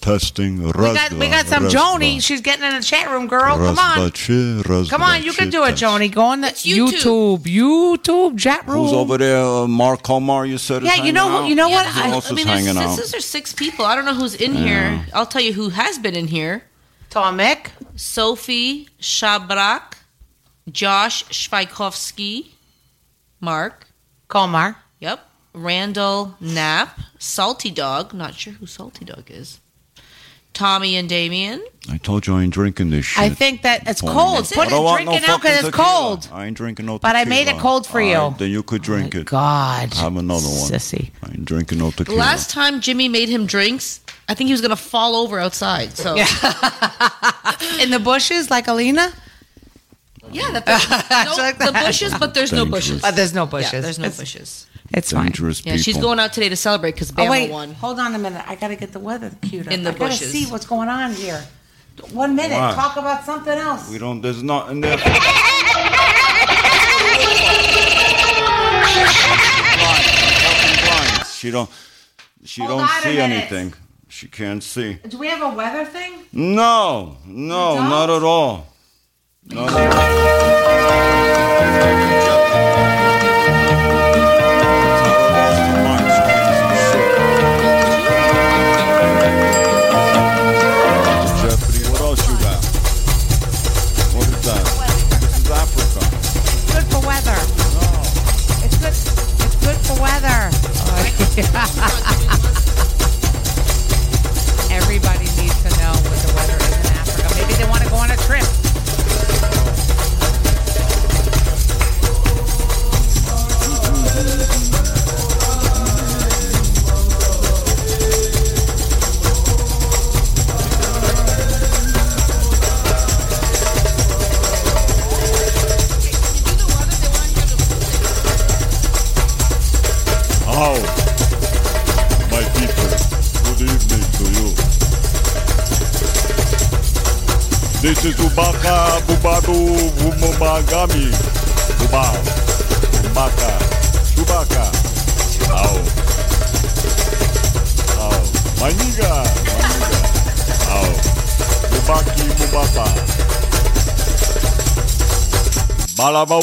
testing. We got we got some Joni. She's getting in the chat room, girl. Come on. Come on, you can do it, Joni. Go on the YouTube. YouTube, chat room. Who's over there? Uh, Mark Komar, you said. is Yeah, you know hanging what- out? you know what? Who I- else I is mean, hanging there's, out? this is six people. I don't know who's in here. I'll tell you who has been in here. Tomek. Sophie Shabrak. Josh Schweikovsky. Mark. Komar. Yep. Randall Knapp. Salty Dog. Not sure who Salty Dog is. Tommy and Damien. I told you I ain't drinking this shit. I think that it's Tony. cold. I Put it, don't want drink no it out because it's cold. I ain't drinking no But I made it cold for you. right, then you could drink oh it. God. Have another one. Sissy. I ain't drinking no The last time Jimmy made him drinks, I think he was going to fall over outside. So, yeah, [LAUGHS] In the bushes, like Alina? that, [LAUGHS] no, the bushes, but there's no Dangerous. bushes. But there's no Yeah, bushes. there's no It's- bushes. It's fine. Dangerous Yeah, she's going out today to celebrate because Bama Oh, wait. won. Hold on a minute. I got to get the weather queued up. In the I gotta bushes. see what's going on here. One minute. Why? Talk about something else. We don't. There's nothing there. blind. She don't. She Hold don't on a see minute. anything. She can't see. Do we have a weather thing? No, no, not at all. Not at all.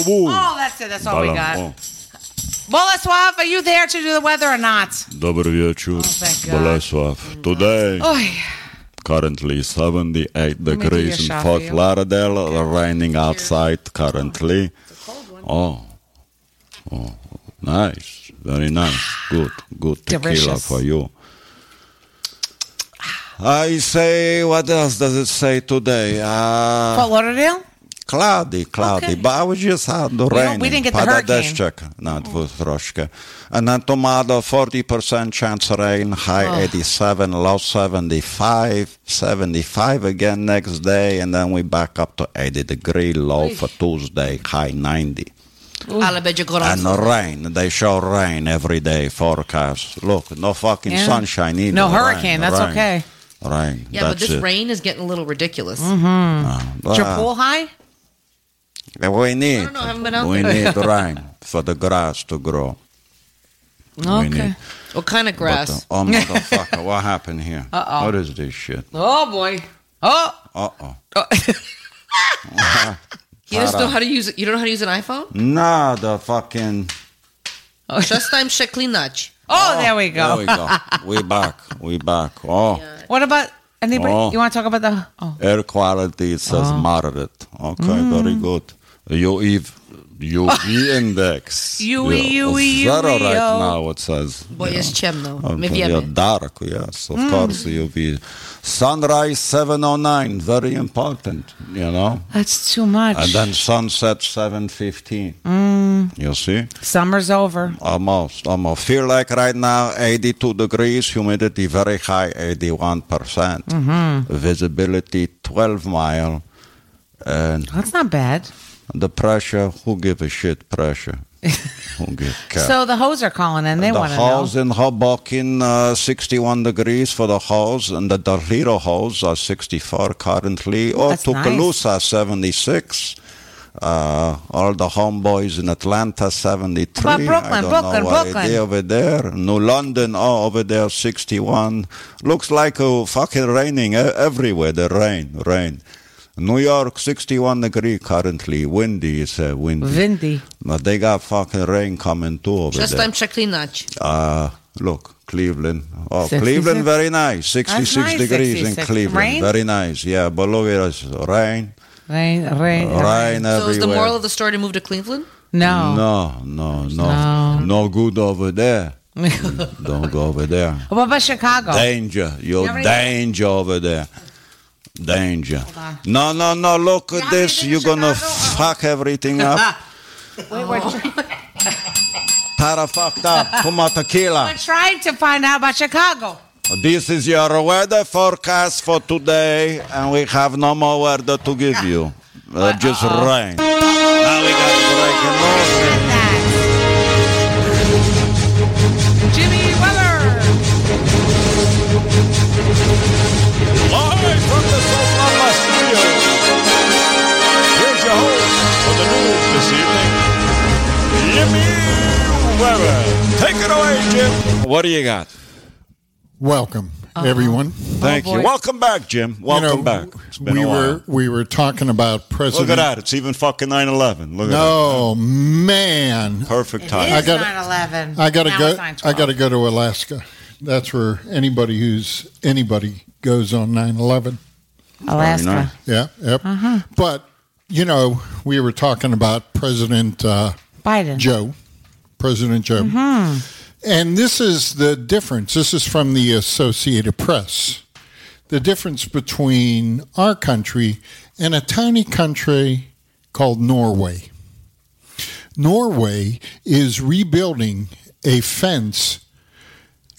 Oh, that's it. That's all we got. Oh. Bolesław, are you there to do the weather or not? Dobry wieczór, thank God. Bolesław. Today, Oy. currently 78 degrees in Fort. Lauderdale, raining outside currently. Oh, oh, nice, very nice, good, good tequila Delicious. for you. I say, what else does it say today? Uh, Fort Lauderdale? Cloudy, cloudy, Okay. but we just had the We rain. we didn't get the hurricane. Deszczyk, not with troszkę. And then tomorrow, 40% chance rain, high Oh. 87, low 75, 75 again next day, and then we back up to 80 degree, low for Tuesday, high 90. Ale będzie And rain, they show rain every day forecast. Look, no fucking Yeah. sunshine either. No rain, hurricane. That's rain, okay. Rain. Yeah, but this it. rain is getting a little ridiculous. Mm-hmm. Is your pool high? We need. know, I haven't been out we there. need [LAUGHS] rain for the grass to grow. We need- What kind of but, grass? uh, oh, motherfucker, [LAUGHS] what happened here? Uh-oh. What is this shit? oh boy. Oh. Uh-oh. [LAUGHS] You just know how to use it. You don't know how to use an iPhone? Nah, the fucking... Oh, Just time przeklinać. Oh, there we go. There we go. we back. We back. Oh, What about anybody? Oh. You want to talk about the? Oh, air quality it says Oh. moderate. Okay, Mm. very good. UV, UV index. [LAUGHS] UE, UE, Zero right UE. now it says. Bo jest ciemno. Okay, My wiemy. dark, yes, of Mm. course, UV. Sunrise 709, very important, you know. that's too much. And then sunset 715. Mm, You see? summer's over. Almost, almost. Feel like right now 82 degrees, humidity very high, 81%. percent Mhm. Visibility 12 mile. And That's not bad. The pressure, who give a shit pressure? who give [LAUGHS] care? So the hoes are calling in. They the want to know. holes in Hoboken, uh, 61 degrees for the hose, and the Toledo hose are 64 currently. Oh, That's nice. Tuscaloosa, 76. Uh, all the homeboys in Atlanta, 73. About Brooklyn? I don't Brooklyn, know Brooklyn. idea over there. New London, oh, over there, 61. Looks like uh, fucking raining everywhere. The rain, rain. New York, 61 degree currently. Windy, it's uh, windy. Windy. But they got fucking rain coming too over Just there. time przeklinać. Uh, look, Cleveland. Oh, 66? Cleveland, very nice. 66 nice, degrees in Cleveland. Rain? Very nice. Yeah, but look at us. Rain. Rain, rain, Rain So is the moral of the story to move to Cleveland? No. No, no, no. No. No good over there. [LAUGHS] Don't go over there. What about Chicago? Danger. You're You have any- danger over there. Danger. No, no, no. Look at this. You're going to fuck everything up. [LAUGHS] Wait, we're, [LAUGHS] Tara fucked up. Come on, tequila. trying to find out about Chicago. This is your weather forecast for today, and we have no more weather to give you. Uh, just rain. Now we got breaking news. Jimmy Weber. Take it away, Jim. What do you got? Welcome, Uh-huh. everyone. Thank you. Welcome back, Jim. Welcome back. It's been we a while. were we were talking about President. Look at that. It's even fucking 9-11. Look at No man, that. Perfect time. I got 9/11. I got to Now go. I got to go to Alaska. That's where anybody who's anybody goes on 9/11. Alaska. Yeah. Yep. Uh-huh. But you know, we were talking about President uh, Biden. Joe, President Joe, Hmm. and this is the difference. This is from the Associated Press. The difference between our country and a tiny country called Norway. Norway is rebuilding a fence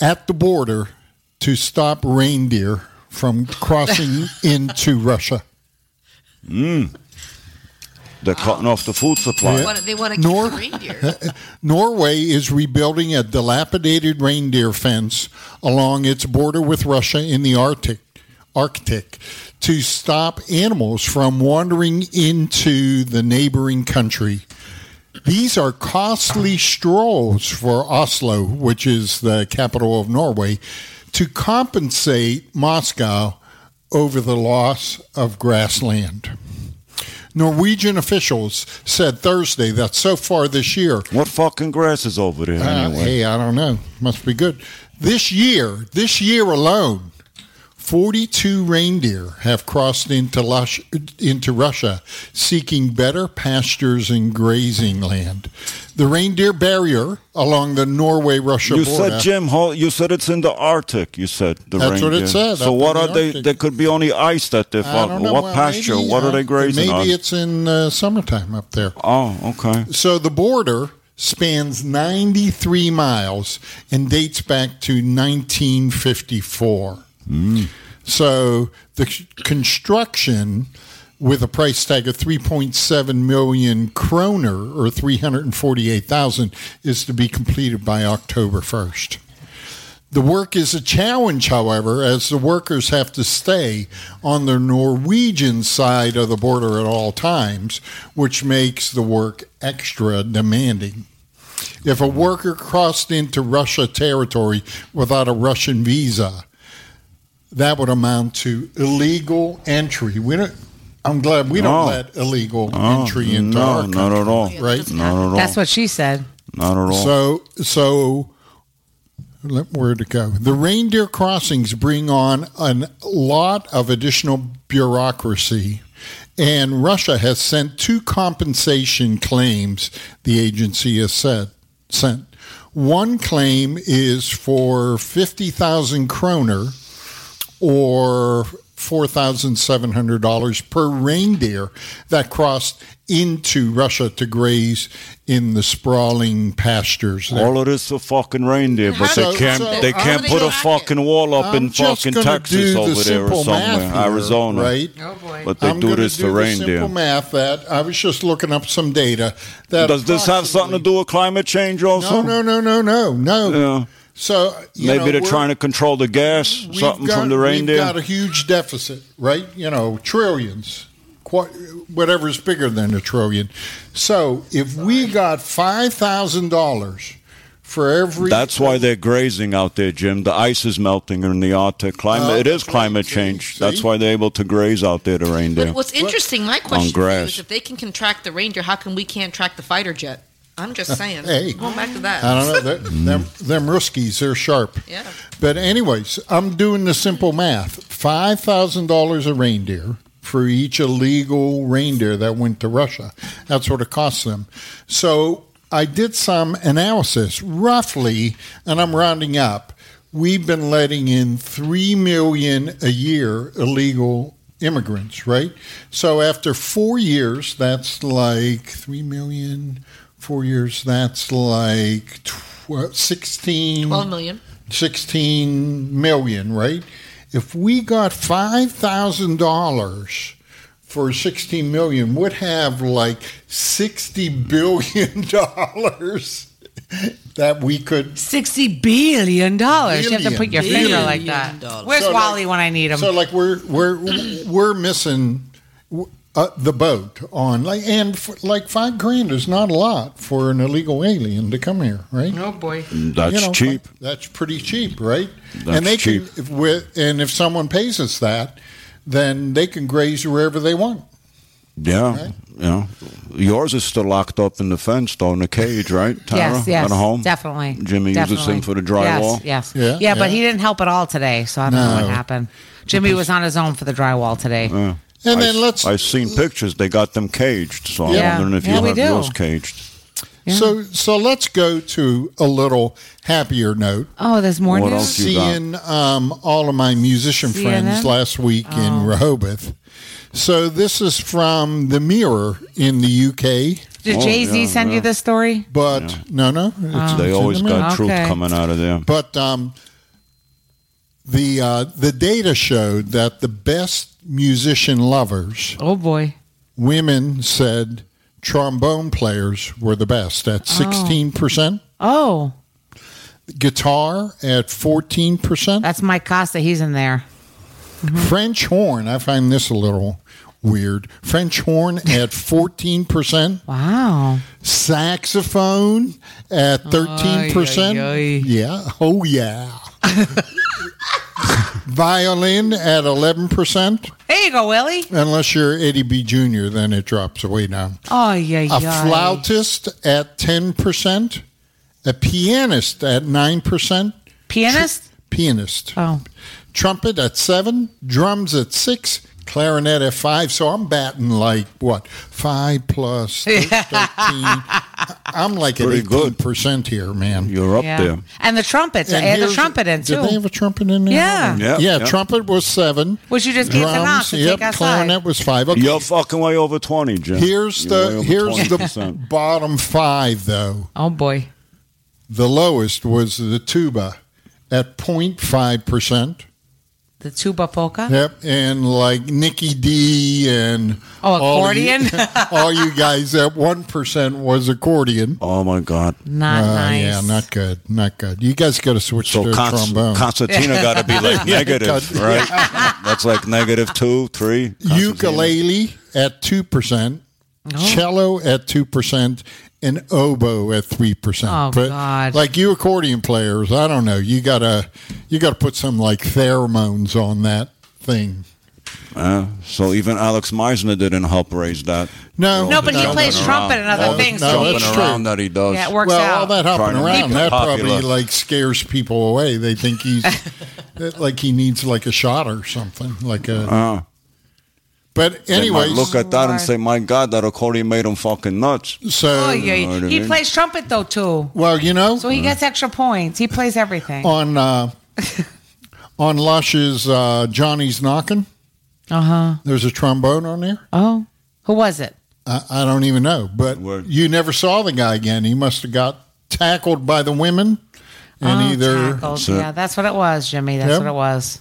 at the border to stop reindeer from crossing [LAUGHS] into Russia. Mm. They're ah. cutting off the food supply. They wanna- They want to keep Nor- the reindeer. [LAUGHS] Norway is rebuilding a dilapidated reindeer fence along its border with Russia in the Arctic, Arctic to stop animals from wandering into the neighboring country. These are costly strolls for Oslo, which is the capital of Norway, to compensate Moscow over the loss of grassland. Norwegian officials said Thursday that so far this year. What fucking grass is over there Uh, anyway? hey, I don't know. Must be good. This year, this year alone, 42 reindeer have crossed into, Lush, into Russia seeking better pastures and grazing land. The reindeer barrier along the Norway Russia You border. said Jim You said it's in the Arctic. You said the That's what it reindeer. said, So what are the they? Arctic. There could be only ice that they I fuck. What Well, pasture? maybe, what are uh, they grazing Maybe on? it's in uh, summertime up there. Oh, okay. So the border spans 93 miles and dates back to 1954. So the construction with a price tag of 3.7 million kroner or 348,000 is to be completed by October 1st. The work is a challenge, however, as the workers have to stay on the Norwegian side of the border at all times, which makes the work extra demanding. if a worker crossed into Russia territory without a Russian visa, that would amount to illegal entry. We don't. I'm glad we don't let illegal No, entry into no, our not at all. right? Not at all. That's what she said. Not at all. So, so where to go? The reindeer crossings bring on a lot of additional bureaucracy, and Russia has sent two compensation claims. The agency has said sent. One claim is for fifty thousand kroner, or four thousand seven hundred dollars per reindeer that crossed into Russia to graze in the sprawling pastures. there. All of this for fucking reindeer, but So- they can't. so they how can't put a fucking wall up I'm in fucking Texas do the over there or somewhere, math here, Arizona, right? Oh, but they I'm do this do to the reindeer. Simple math that I was just looking up some data. That Does this have something to do with climate change also? No, no, no, no, no, no. Yeah. So you Maybe know, they're trying to control the gas, we've something got- from the reindeer. We've reindeer. got a huge deficit, right? You know, trillions, qu- whatever's bigger than a trillion. So if we got five thousand dollars for every, That's why they're grazing out there, Jim. The ice is melting in the Arctic. Climate. Oh, it is climate change. See? That's why they're able to graze out there, the reindeer. But what's interesting, my question for you grass. is if they can contract the reindeer, how come we can't track the fighter jet? I'm just saying. Hey. Going back to that. I don't know. Them, Mm. them, them Ruskies, they're sharp. Yeah. But anyways, I'm doing the simple math. Five thousand dollars a reindeer for each illegal reindeer that went to Russia. That's what it costs them. So I did some analysis, roughly, and I'm rounding up. We've been letting in three million a year illegal immigrants, right? So after four years, that's like three million. Four years, that's like tw- 16, 12 million. 16 million, right? If we got $5,000 for 16 million, would have like 60 billion [LAUGHS] dollars that we could Sixty billion dollars. You have to put your Billion. finger like that. dollars. Where's So, Wally like- when I need him? So like we're we're we're missing uh, the boat on like and f like five grand is not a lot for an illegal alien to come here, right? oh boy. That's You know, cheap. That's pretty cheap, right? That's and they cheap. can if we and if someone pays us that, then they can graze wherever they want. Yeah, Right? yeah. Yours is still locked up in the fence, though, in the cage, right, [LAUGHS] Tara? Yes, yes, At home, definitely. Jimmy uses definitely. him for the drywall. Yes, yes. Yeah, Yeah, but he didn't help at all today, so I don't know what happened. Jimmy was on his own for the drywall today. Yeah. And I, then let's I've seen pictures. They got them caged, so I'm wondering if Yeah, you we have do. yours caged. so so let's go to a little happier note. Oh, there's more What news. else you got? seeing um, all of my musician CNN? friends last week Oh. in Rehoboth. So this is from the Mirror in the UK, Did Oh, Jay Z yeah, send yeah. you this story? but no, no, it's, They it's always the Mirror. got truth Okay. coming out of there. But um, the uh, the data showed that the best musician lovers, Oh boy. women said trombone players were the best at oh. sixteen percent, Oh, guitar at fourteen percent. that's Mike Costa. He's in there. Mm-hmm. French horn, I find this a little weird. French horn at 14%. [LAUGHS] Wow. Saxophone at 13%. Ay, ay, ay. Yeah. Oh, yeah. [LAUGHS] Violin at 11%. There you go, Willie. Unless you're Eddie B. Jr., then it drops way down. Oh yeah, A flautist at 10%. A pianist at 9%. Pianist. Pianist. Oh, trumpet at seven, drums at six, clarinet at five. So I'm batting like what five plus [LAUGHS] thirteen. I'm like at Pretty good. eighteen percent here, man. You're up yeah. there. And the trumpets. And I the trumpet in too. Did they have a trumpet in there? Yeah. Yeah, yeah. yeah. Trumpet was seven. Which you just gave to Knox to yep. take. Clarinet was five. Okay. You're fucking way over 20, Jim. Here's You're the here's 20%. the [LAUGHS] bottom five though. oh boy. The lowest was the tuba at 05 percent. The tuba polka. Yep, and like Nikki D and Oh, all you- accordion? [LAUGHS] all you guys at one percent was accordion. Oh, my God. Not Uh, nice. Yeah, not good, not good. You guys got to switch So to Const- trombone. Concertina [LAUGHS] got to be like negative, cut- right? That's like negative two, three. Ukulele at two percent, Oh. cello at two percent, an oboe at three percent. Oh, but God. like you accordion players, I don't know. You gotta you gotta put some like pheromones on that thing. Uh, so even Alex Meixner didn't help raise that. No, No, but he plays trumpet and other All things, no, so that's jumping true. around that he does. Yeah, it works well, out. all that hopping Trying around, that popular. probably like scares people away. They think he's [LAUGHS] like he needs like a shot or something. Like a. Uh, but anyway, look at that and say, "My God, that accordion made him fucking nuts." so Oh, yeah, You know what I he mean? plays trumpet though too, well, you know, so he gets extra points. He plays everything. on uh, [LAUGHS] on Lush's uh, Johnny's knocking. Uh huh. There's a trombone on there. Oh, who was it? I, I don't even know, but Word. you never saw the guy again. He must have got tackled by the women, and oh, either tackled. That's yeah, that's what it was, Jimmy. That's Yep. what it was.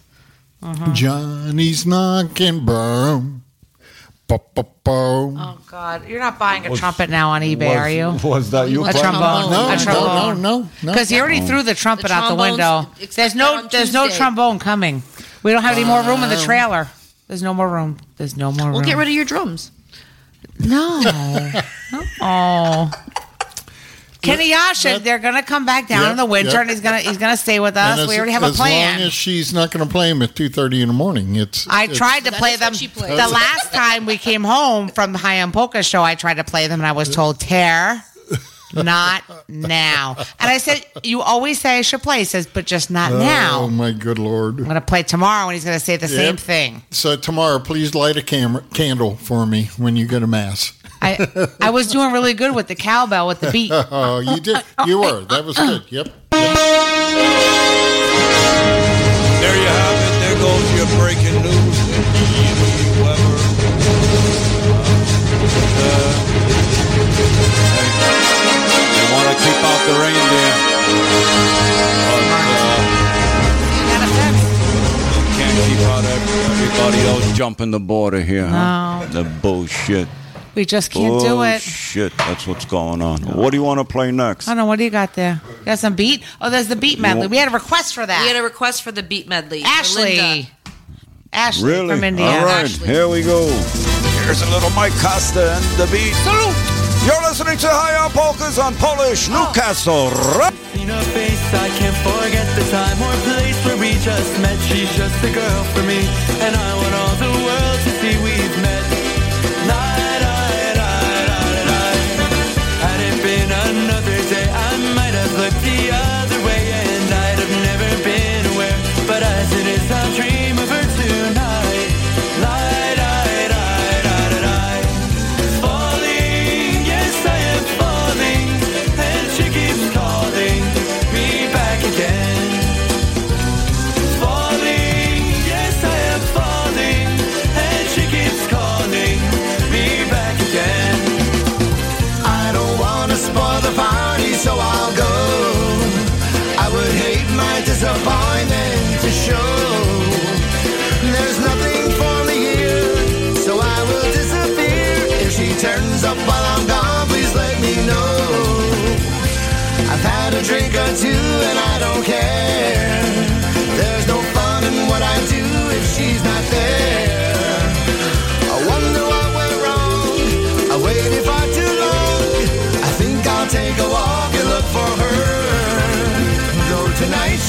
Mm-hmm. Johnny's knocking, boom, bo, bo, bo. Oh God, you're not buying a trumpet now on eBay, are you? Was that you? A trombone. No, a no, trombone. no, no, no. Because he already threw the trumpet The out the window. There's no, there's no trombone coming. We don't have any more room in the trailer. There's no more room. There's no more room. We'll get rid of your drums. No. [LAUGHS] oh. Kenny Yasha, That- they're gonna come back down Yep, in the winter, yep. and he's gonna he's gonna stay with us. And we already have a As plan. long as she's not going to play him at two thirty in the morning, it's. I it's- tried to That play is them what she the last time we came home from the High on Polka show. I tried to play them, and I was told, "Tear, not now." And I said, "You always say I should play." He says, "But just not now. Oh now." my good lord! I'm gonna play tomorrow, and he's gonna say the same Yep. thing. So tomorrow, please light a camera candle for me when you go to mass. I I was doing really good with the cowbell with the beat. [LAUGHS] Oh, you did. You were. That was good. Yep. There you have it. There goes your breaking news with Weber. Uh, they want to keep out the reindeer, but uh, can't keep out everybody else jumping the border here, huh? No. The bullshit. We just can't do oh, it. Shit, that's what's going on. What do you want to play next? I don't know. What do you got there? You got some beat? Oh, there's the beat medley. We had a request for that. We had a request for the beat medley. Ashley. Linda. Ashley Really? from India. All right, Ashley. here we go. Here's a little Mike Costa and the beat. Salute! You're listening to High on Polkas on Polish oh. Newcastle. Ra- Seen her face, I can't forget the time or place where we just met. She's just a girl for me, and I want all the world to see we've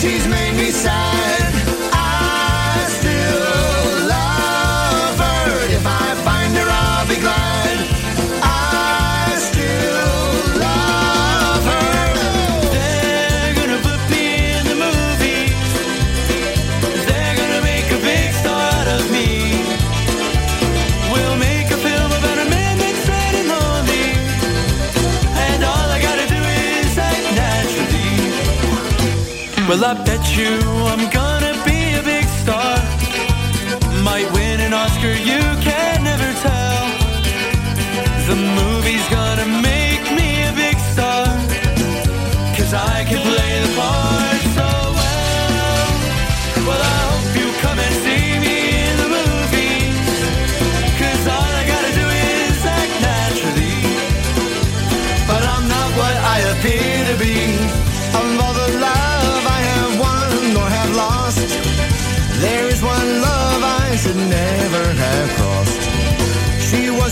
she's made me sad. Well, I bet you I'm gonna be a big star. Might win an Oscar, you can never tell. The movie's gonna make me a big star. Cause I can play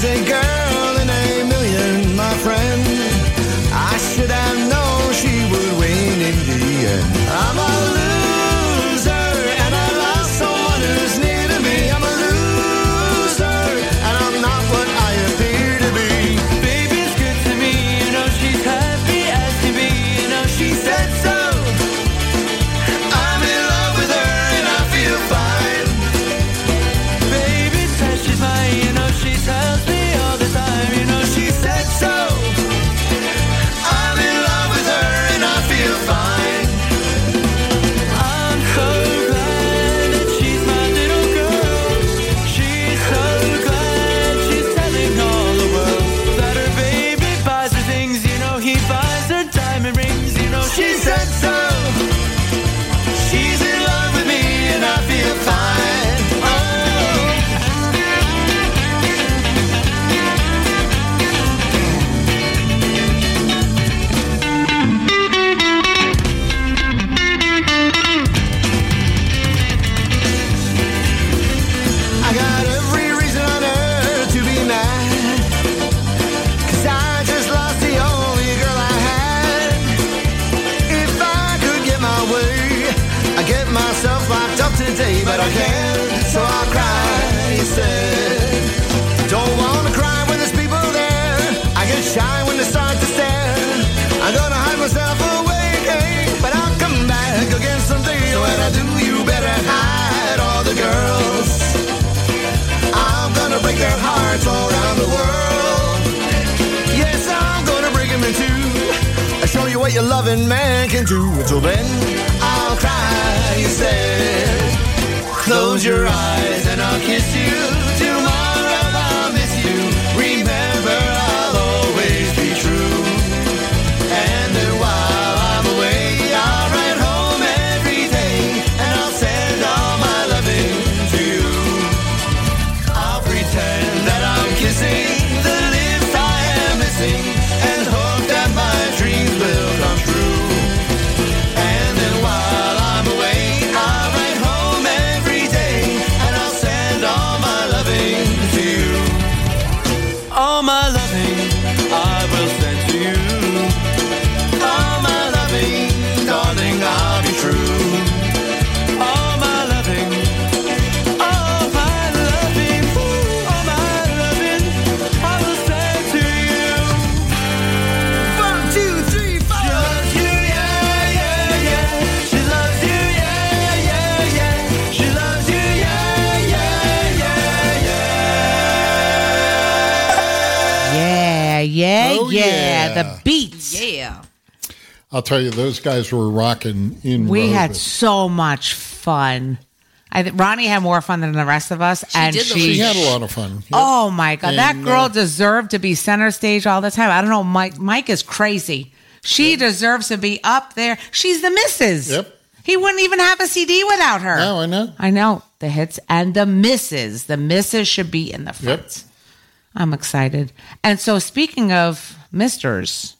was a girl in a million, my friend. What your loving man can do. Until then, I'll cry instead. Close your eyes and I'll kiss you. Yeah, yeah, yeah. The beats. Yeah. I'll tell you, those guys were rocking in. We had so much fun. I think Ronnie had more fun than the rest of us, and did the she. She had a lot of fun. Yep. Oh my god, that girl uh, deserved to be center stage all the time. I don't know, Mike. Mike is crazy. She deserves to be up there. She's the missus. Yep. He wouldn't even have a CD without her. No, I know. I know the hits and the misses. The misses should be in the front. I'm excited. And so, speaking of misters,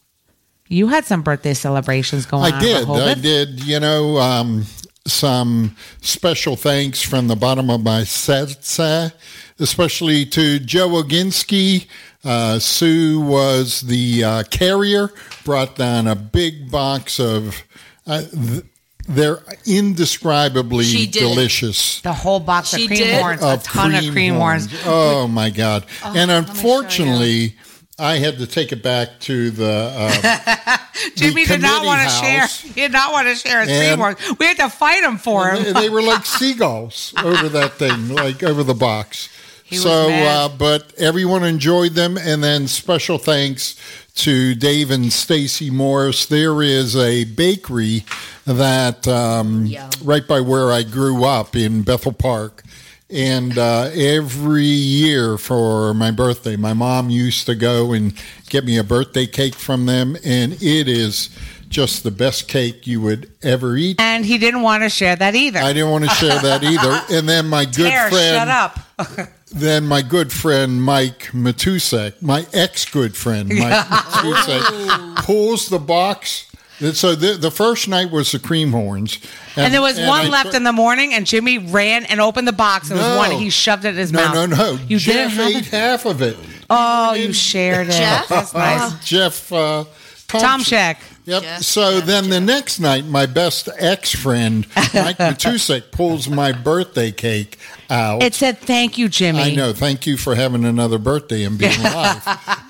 you had some birthday celebrations going on. I did. I did. You know, um, some special thanks from the bottom of my set, especially to Joe Oginski. Uh, Sue was the uh, carrier, brought down a big box of. Uh, th- they're indescribably She did. delicious. The whole box She of cream did? horns, a of ton of cream horns. Oh my god! and let me unfortunately, I had to take it back to the. [LAUGHS] Uh, Jimmy the did not want to share. He did not want to share his cream And- horns. We had to fight him for him. They, they were like [LAUGHS] seagulls over that thing, like over the box. was so, mad. uh, but everyone enjoyed them, and then special thanks to Dave and Stacy Morris. There is a bakery that um, right by where I grew up in Bethel Park. And uh, every year for my birthday, my mom used to go and get me a birthday cake from them, and it is just the best cake you would ever eat. and he didn't want to share that either. I didn't want to share that [LAUGHS] either. And then my good Tara, friend, shut up. [LAUGHS] then my good friend Mike Matusek, my ex good friend Mike [LAUGHS] Matusek, pulls the box. And So the, the first night was the cream horns, And, there was one I left in the morning, and Jimmy ran and opened the box. There was one. He shoved it in his no, mouth. no, no. No. You Jeff didn't have ate it? half of it. Oh, you shared it. Jeff? That's nice. Jeff uh, Tom Check. Yep. Jeff, so Jeff, then the next night, my best ex friend Mike [LAUGHS] Matusek pulls my birthday cake out. It said, "Thank you, Jimmy." I know. Thank you for having another birthday and being [LAUGHS] alive.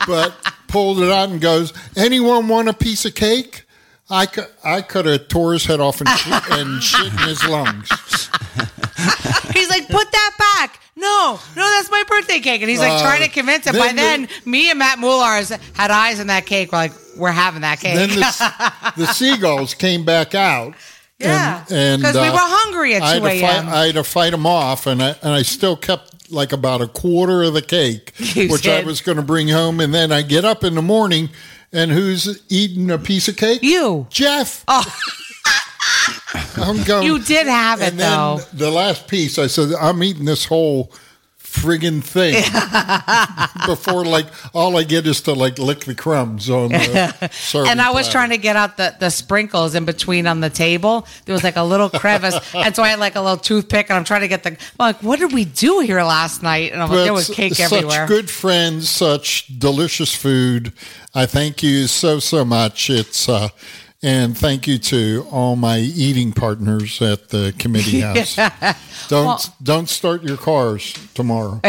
but pulled it out and goes, anyone want a piece of cake? I could, I could have tore his head off and, shit, [LAUGHS] and shit in his lungs. [LAUGHS] He's like, "Put that back." No, no, that's my birthday cake, and he's like Uh, trying to convince him. By then then, me and Matt Mullars had eyes on that cake. We're like, "We're having that cake." Then the, the [LAUGHS] seagulls came back out. Yeah, and 'cause we uh, were hungry at I had 2 to fight- a.m.. I had to fight them off, and I and I still kept like about a quarter of the cake, You which I was going to bring home. And then I get up in the morning, and who's eating a piece of cake? You, Jeff. Oh. [LAUGHS] I'm going. you did have it and then though. the last piece, I said, I'm eating this whole friggin' thing [LAUGHS] before like all I get is to like lick the crumbs on the [LAUGHS] And I was platter. trying to get out the, the sprinkles in between on the table. There was like a little crevice. [LAUGHS] and so I had like a little toothpick and I'm trying to get the, I'm like, what did we do here last night? And I'm like, there was cake such everywhere. good friends, such delicious food. I thank you so so much. It's uh, And thank you to all my eating partners at the committee [LAUGHS] house. Don't Well- don't start your cars tomorrow. [LAUGHS]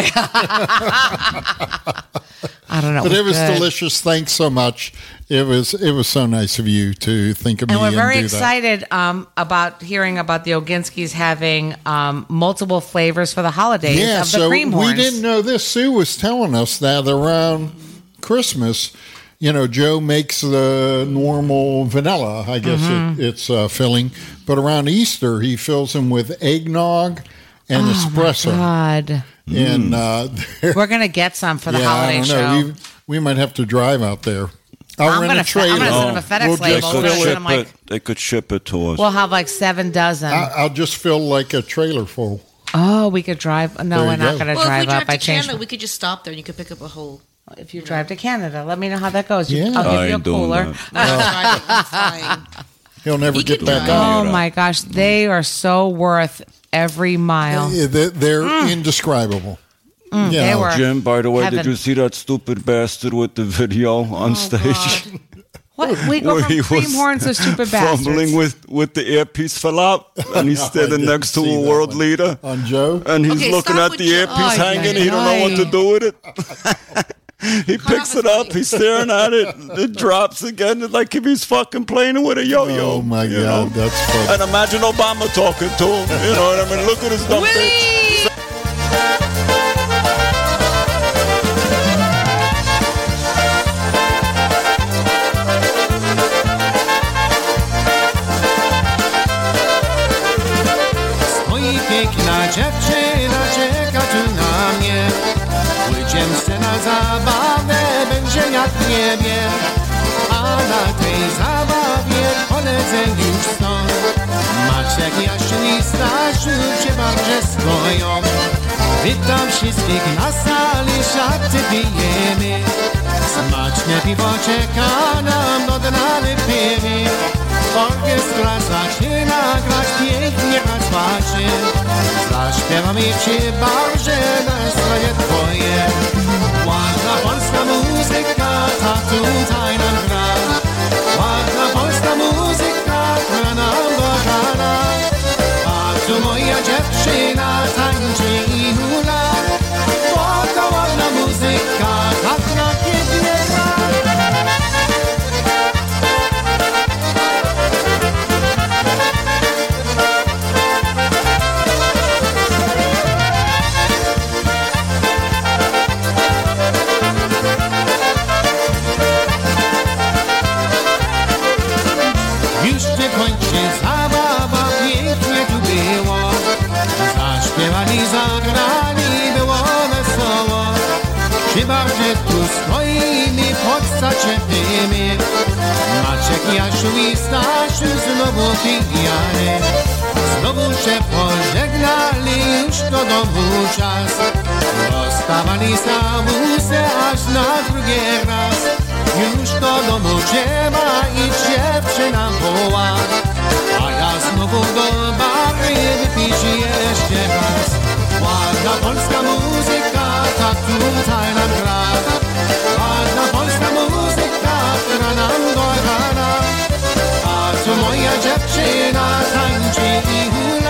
I don't know. but it was good. delicious. Thanks so much. It was it was so nice of you to think of me And me we're very do that. excited um, about hearing about the Oginskis having um, multiple flavors for the holidays Yeah, of the so cream we didn't know this. Sue was telling us that around Christmas, you know, Joe makes the normal vanilla. I guess Mhm. it, it's uh, filling, but around Easter he fills them with eggnog and oh espresso. my God. And uh, [LAUGHS] We're going to get some for the yeah, holiday I don't show. We, we might have to drive out there. I'll I'm rent gonna a fe- I'm gonna send him a FedEx We'll label. just We're gonna fill send it. like- they could ship it to us. We'll have like seven dozen. I, I'll just fill like a trailer full. oh, we could drive. No, we're you not going to Well, if drive we drive up. I to changed. Canada, we could just stop there and you could pick up a whole. If you drive to Canada, let me know how that goes. You- Yeah. I'll give I you a ain't doing cooler. that. [LAUGHS] He'll never He get can back drive. out. Oh my gosh, they are so worth every mile. Yeah, They're, they're indescribable. Mm, You they were Jim, by the way, heaven. did you see that stupid bastard with the video on stage? What? We go Where from he cream was horns to stupid [LAUGHS] Fumbling bastards. with, with the earpiece fell out, [LAUGHS] and he's I standing didn't next to see a that world one. leader, On Joe? and he's Okay, looking stop at with the Joe. earpiece Ay, hanging. ay, He don't know what to ay. do with it. He picks it up. He's staring at it. It drops again. It's like if he's fucking playing with a yo-yo. Oh my you God, know? that's funny. And imagine Obama talking to him. You know what I mean? Look at his dumb bitch. I Stasiu cię bardzo stoją Witam wszystkich na sali, szaty pijemy. Smaczne piwo czeka nam, dna wypijemy Orkiestra zaczyna grać pięknie na twarzy. Zaśpiewamy przy barze nastroje twoje. Ładna polska muzyka, ta tutaj nam gra. Ładna polska muzyka, tu moja dziewczyna tańczy Jasiu i Stasiu znowu pijany Znowu się pożegnali, już do domu czas. Rozstawali samuse aż na drugi raz. Już do domu trzeba i dziewczyna woła A ja znowu do bary wypić jeszcze raz. Ładna polska muzyka, tak tutaj nam gra. Ładna polska muzyka, która nam do dziewczyna tańczy i hula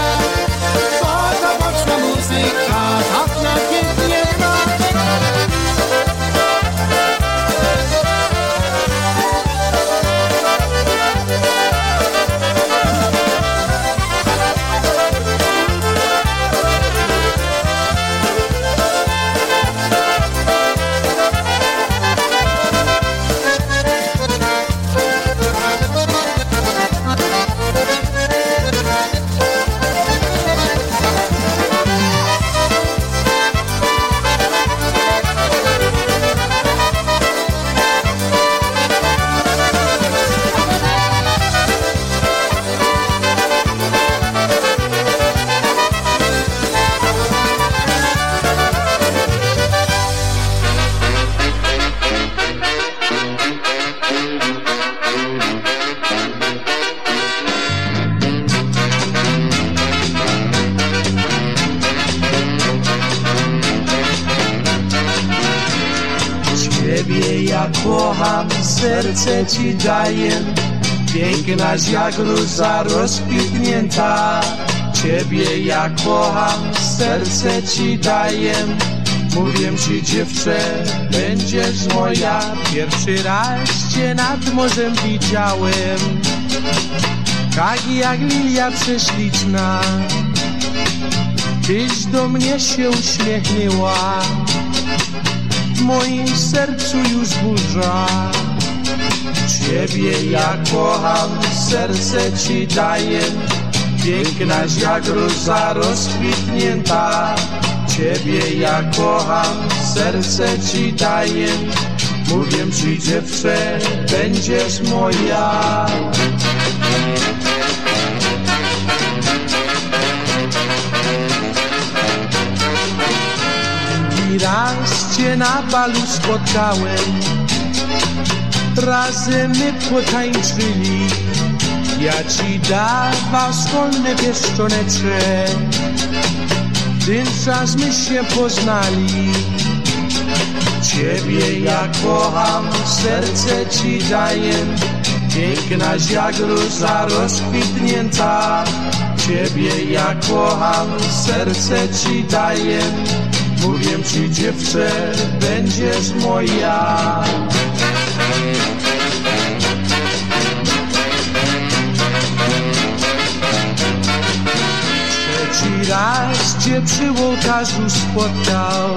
Pięknaś jak róża rozkwitnięta Ciebie ja kocham, serce ci daję Mówię ci dziewczę, będziesz moja. Pierwszy raz cię nad morzem widziałem. Tak jak lilia prześliczna Tyś do mnie się uśmiechnęła W moim sercu już burza Ciebie ja kocham, serce ci daję. Pięknaś jak róża rozkwitnięta. Ciebie ja kocham, serce ci daję. Mówię ci dziewczę, będziesz moja. I raz cię na balu spotkałem Razem my potańczyli Ja ci dawał szkolne pieszczoneczkę Ten czas my się poznali. Ciebie ja kocham, serce ci daję. Pięknaś jak róża rozkwitnięta. Ciebie ja kocham, serce ci daję. Mówię ci dziewczę, będziesz moja raz cię przy ołtarzu spotkał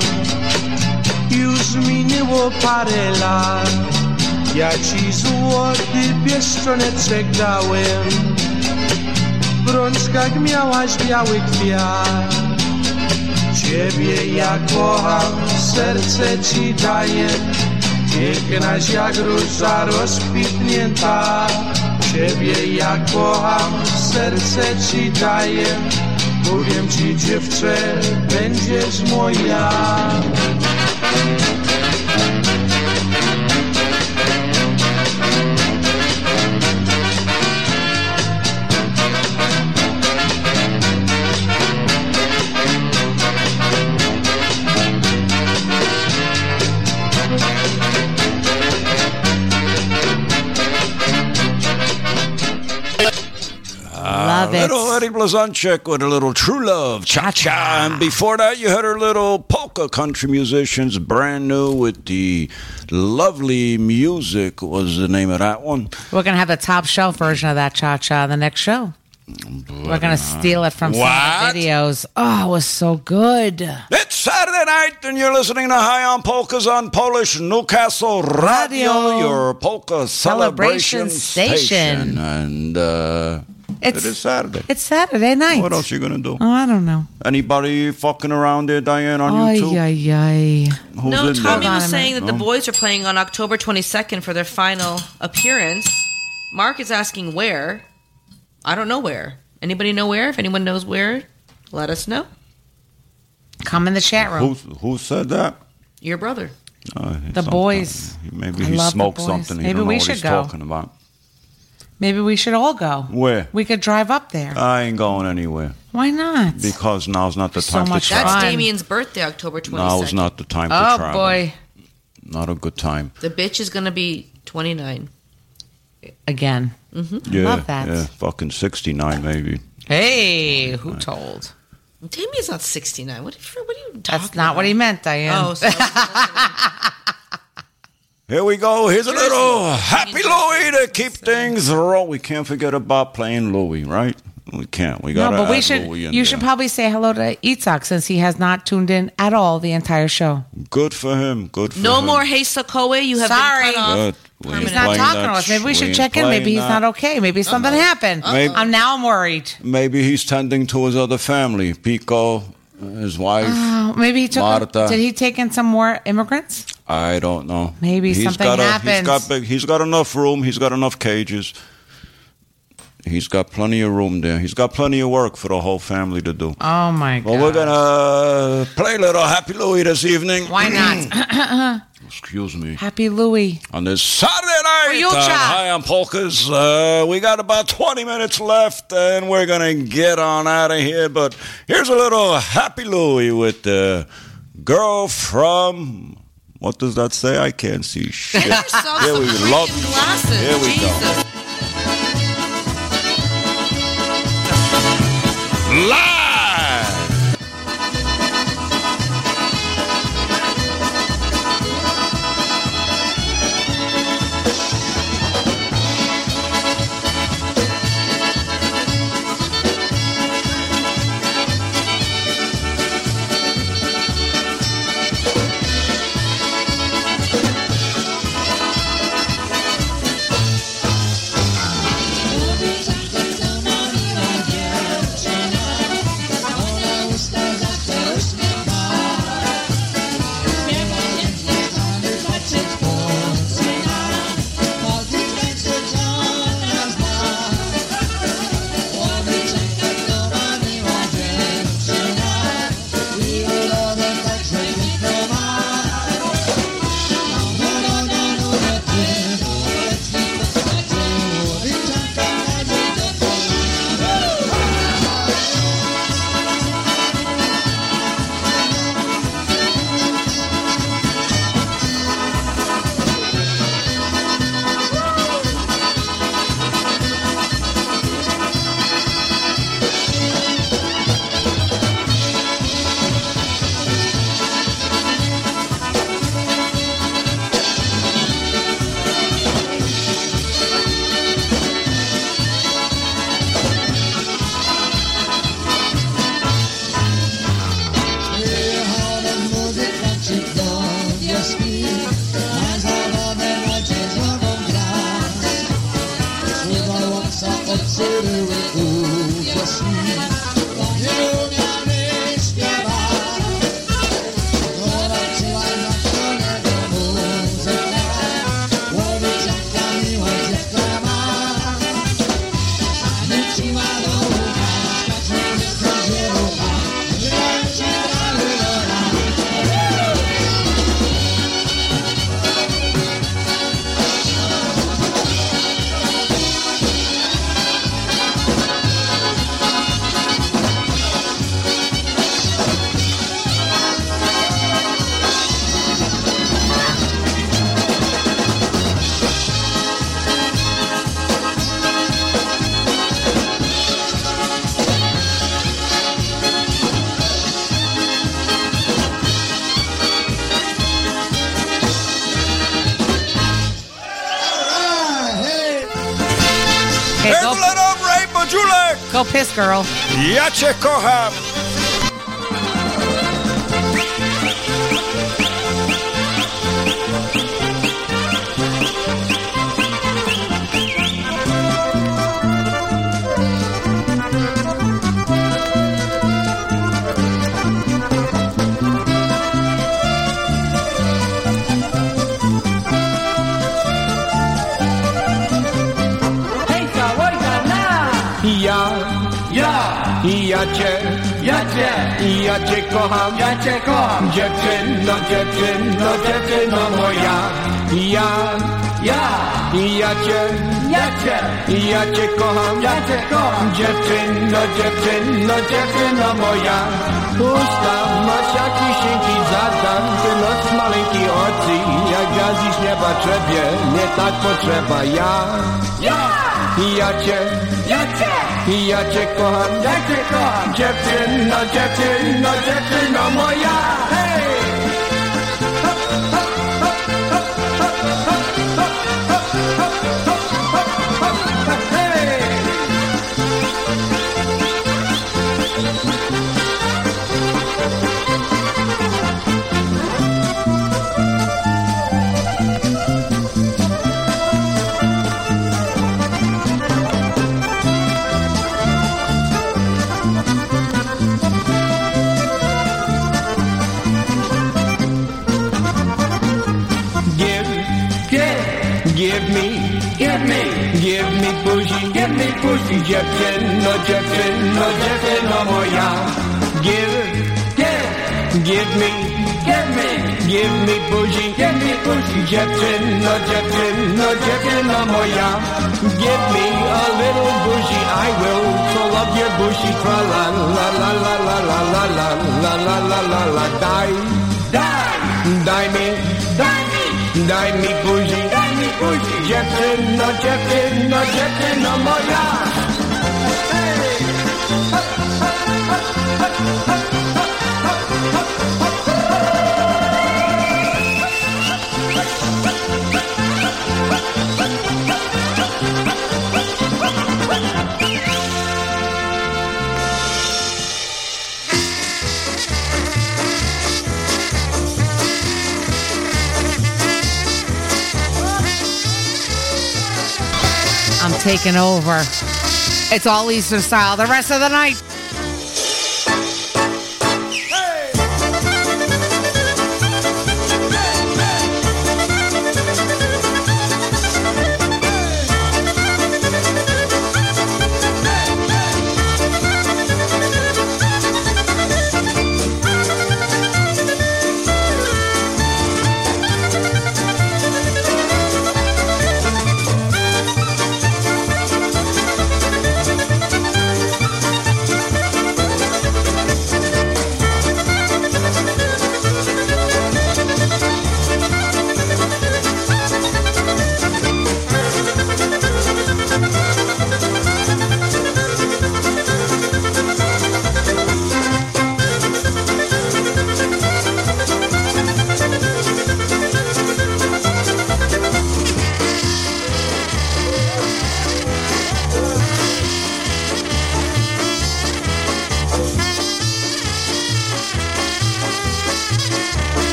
Już minęło parę lat. Ja ci złoty pieszczoneczek dałem W rączkach miałaś biały kwiat. Ciebie ja kocham, serce ci daję. Pięknaś jak róża rozkwitnięta. Ciebie ja kocham, serce ci daję Mówię ci dziewczę, będziesz moja Love it. Little Eddie Blazonczyk with a little True Love, Cha Cha. And before that, you heard her little polka country musicians, brand new with the lovely music, was the name of that one. We're gonna have the top shelf version of that cha cha the next show. We're gonna steal it from some of the videos. Oh, it was so good. It's Saturday night, and you're listening to High on Polkas on Polish Newcastle Radio, Radio. your polka celebration, Celebration station. And uh, It's- it is Saturday. It's Saturday night. What else you gonna do? Oh, I don't know. Anybody fucking around there, Diane, on Ay, YouTube? ay, ay. Who's no, in Tommy there? was on saying that minute. the boys are playing on October 22nd for their final appearance. Mark is asking where. I don't know where. Anybody know where? If anyone knows where, let us know. Come in the chat room. Who, who said that? Your brother. Uh, The boys. Maybe he the smoked boys. something. He Maybe don't know we what should he's go. talking about. Maybe we should all go. Where? We could drive up there. I ain't going anywhere Why not? because now's not the So time much to That's travel. Fun. Damien's birthday, October 22nd. Now is not the time to try. Oh travel. boy. Not a good time. The bitch is going to be 29. Again. Mm-hmm. Yeah, Love that. yeah, fucking sixty-nine maybe. Hey, who told? Damien's not 69. What, what are you talking That's not what he meant, Diane. Oh, sorry. [LAUGHS] Here we go. Here's a little Happy Louie to keep things rolling. We can't forget about playing Louie, right? We can't. We got no, to but we should. You there. should probably say hello to Itzhak since he has not tuned in at all the entire show. Good for him. Good for him. no him. more Hey Sakoe. You have Sorry. been cut off. Good. We ain't He's not playing talking that to us. Maybe we should ain't check in. Maybe he's that. not okay. Maybe something uh-huh. happened. Maybe- I'm now I'm worried. Maybe he's tending to his other family. Pico, his wife. Oh, maybe he took. Marta. Did he take in some more immigrants? I don't know. Maybe He's something got a, happened. He's got big. He's got enough room. He's got enough cages. He's got plenty of room there. He's got plenty of work for the whole family to do. Oh my god. Well, we're gonna play a little Happy Louie this evening. Why not? [CLEARS THROAT] Excuse me. Happy Louie. On this Saturday night on Cha. High on Polkas, uh, we got about 20 minutes left, and we're gonna get on out of here. But here's a little Happy Louie with the girl from. What does that say? I can't see shit. Yourself Here we love. glasses. Here we go. Live! Girl. Ja cię kocham! Cię, ja cię, ja cię kocham, ja cię kocham. Dziewczyno, dziewczyno, dziewczyno moja. Ja, ja, ja cię, ja cię, ja cię kocham, ja cię kocham. Dziewczyno, dziewczyno, dziewczyno moja. Usta masz jak wisienki zadan, ty nos maleńki oczy, jak gwiazdy z nieba trzebie, nie tak potrzeba ja. Ja! Ja cię, ja cię, ja cię kocham, ja cię kocham. Dziewczyno, dziewczyno, dziewczyno moja. Hej! Dziewczyno, dziewczyno, dziewczyno moja. Give, give, give me, give me, give me buzi, give me buzi, dziewczyno, dziewczyno, dziewczyno moja. Give me a little buzi, I will pull up your bushi, tra la la la la la la la la la la la la la die, die, die me, die me. Daj mi buzi, buzi, dziewczyno, dziewczyno, dziewczyno moja. taken over. It's all Eastern style the rest of the night.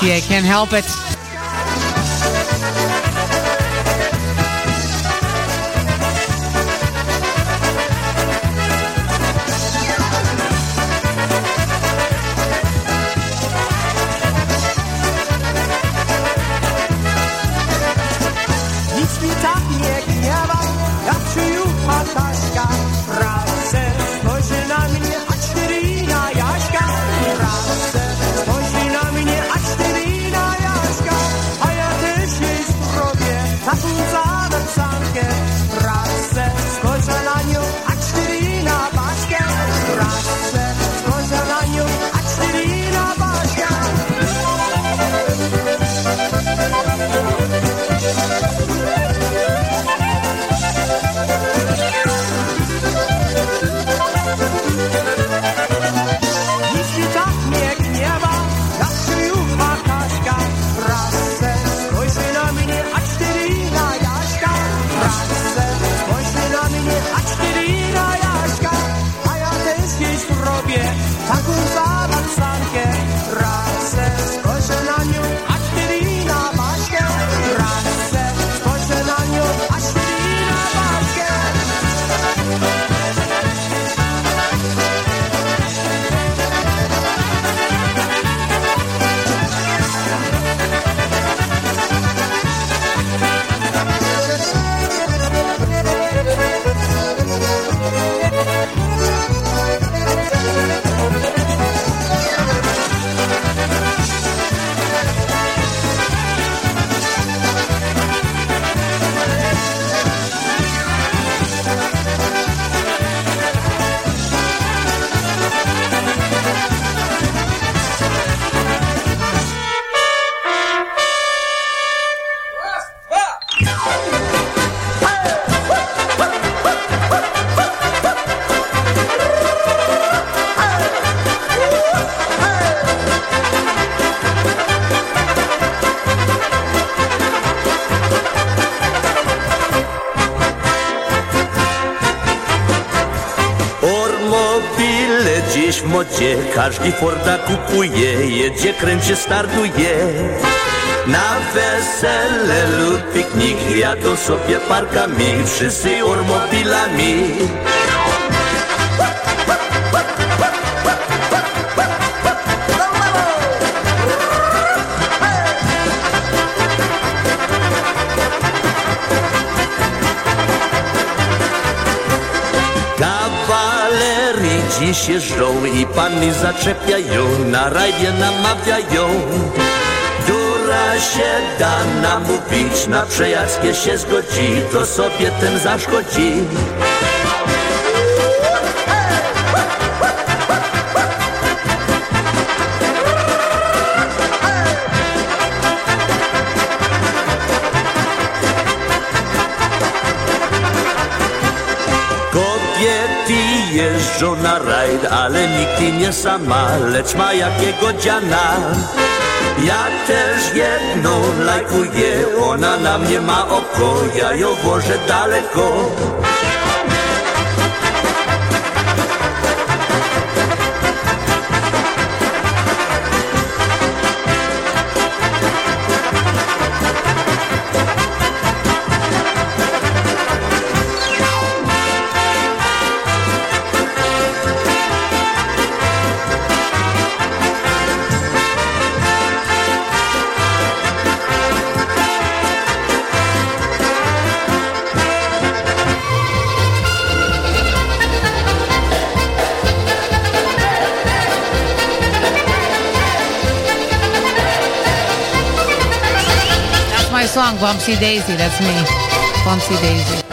Lucy. I can't help it. Każdy Forda kupuje, jedzie, kręcie, startuje. Na wesele lub piknik jadą sobie parkami Wszyscy ormopilami. Jeżdżą i panny zaczepiają, na rajdzie namawiają. Która się da namówić, na przejażdżkę się zgodzi, to sobie ten zaszkodzi. Jeżdżą na ale nigdy nie sama, lecz ma jakiego dziana. Ja też jedną lajkuję, ona na mnie ma oko, ja ją włożę daleko. Bumpsy Daisy. That's me. Bumpsy Daisy.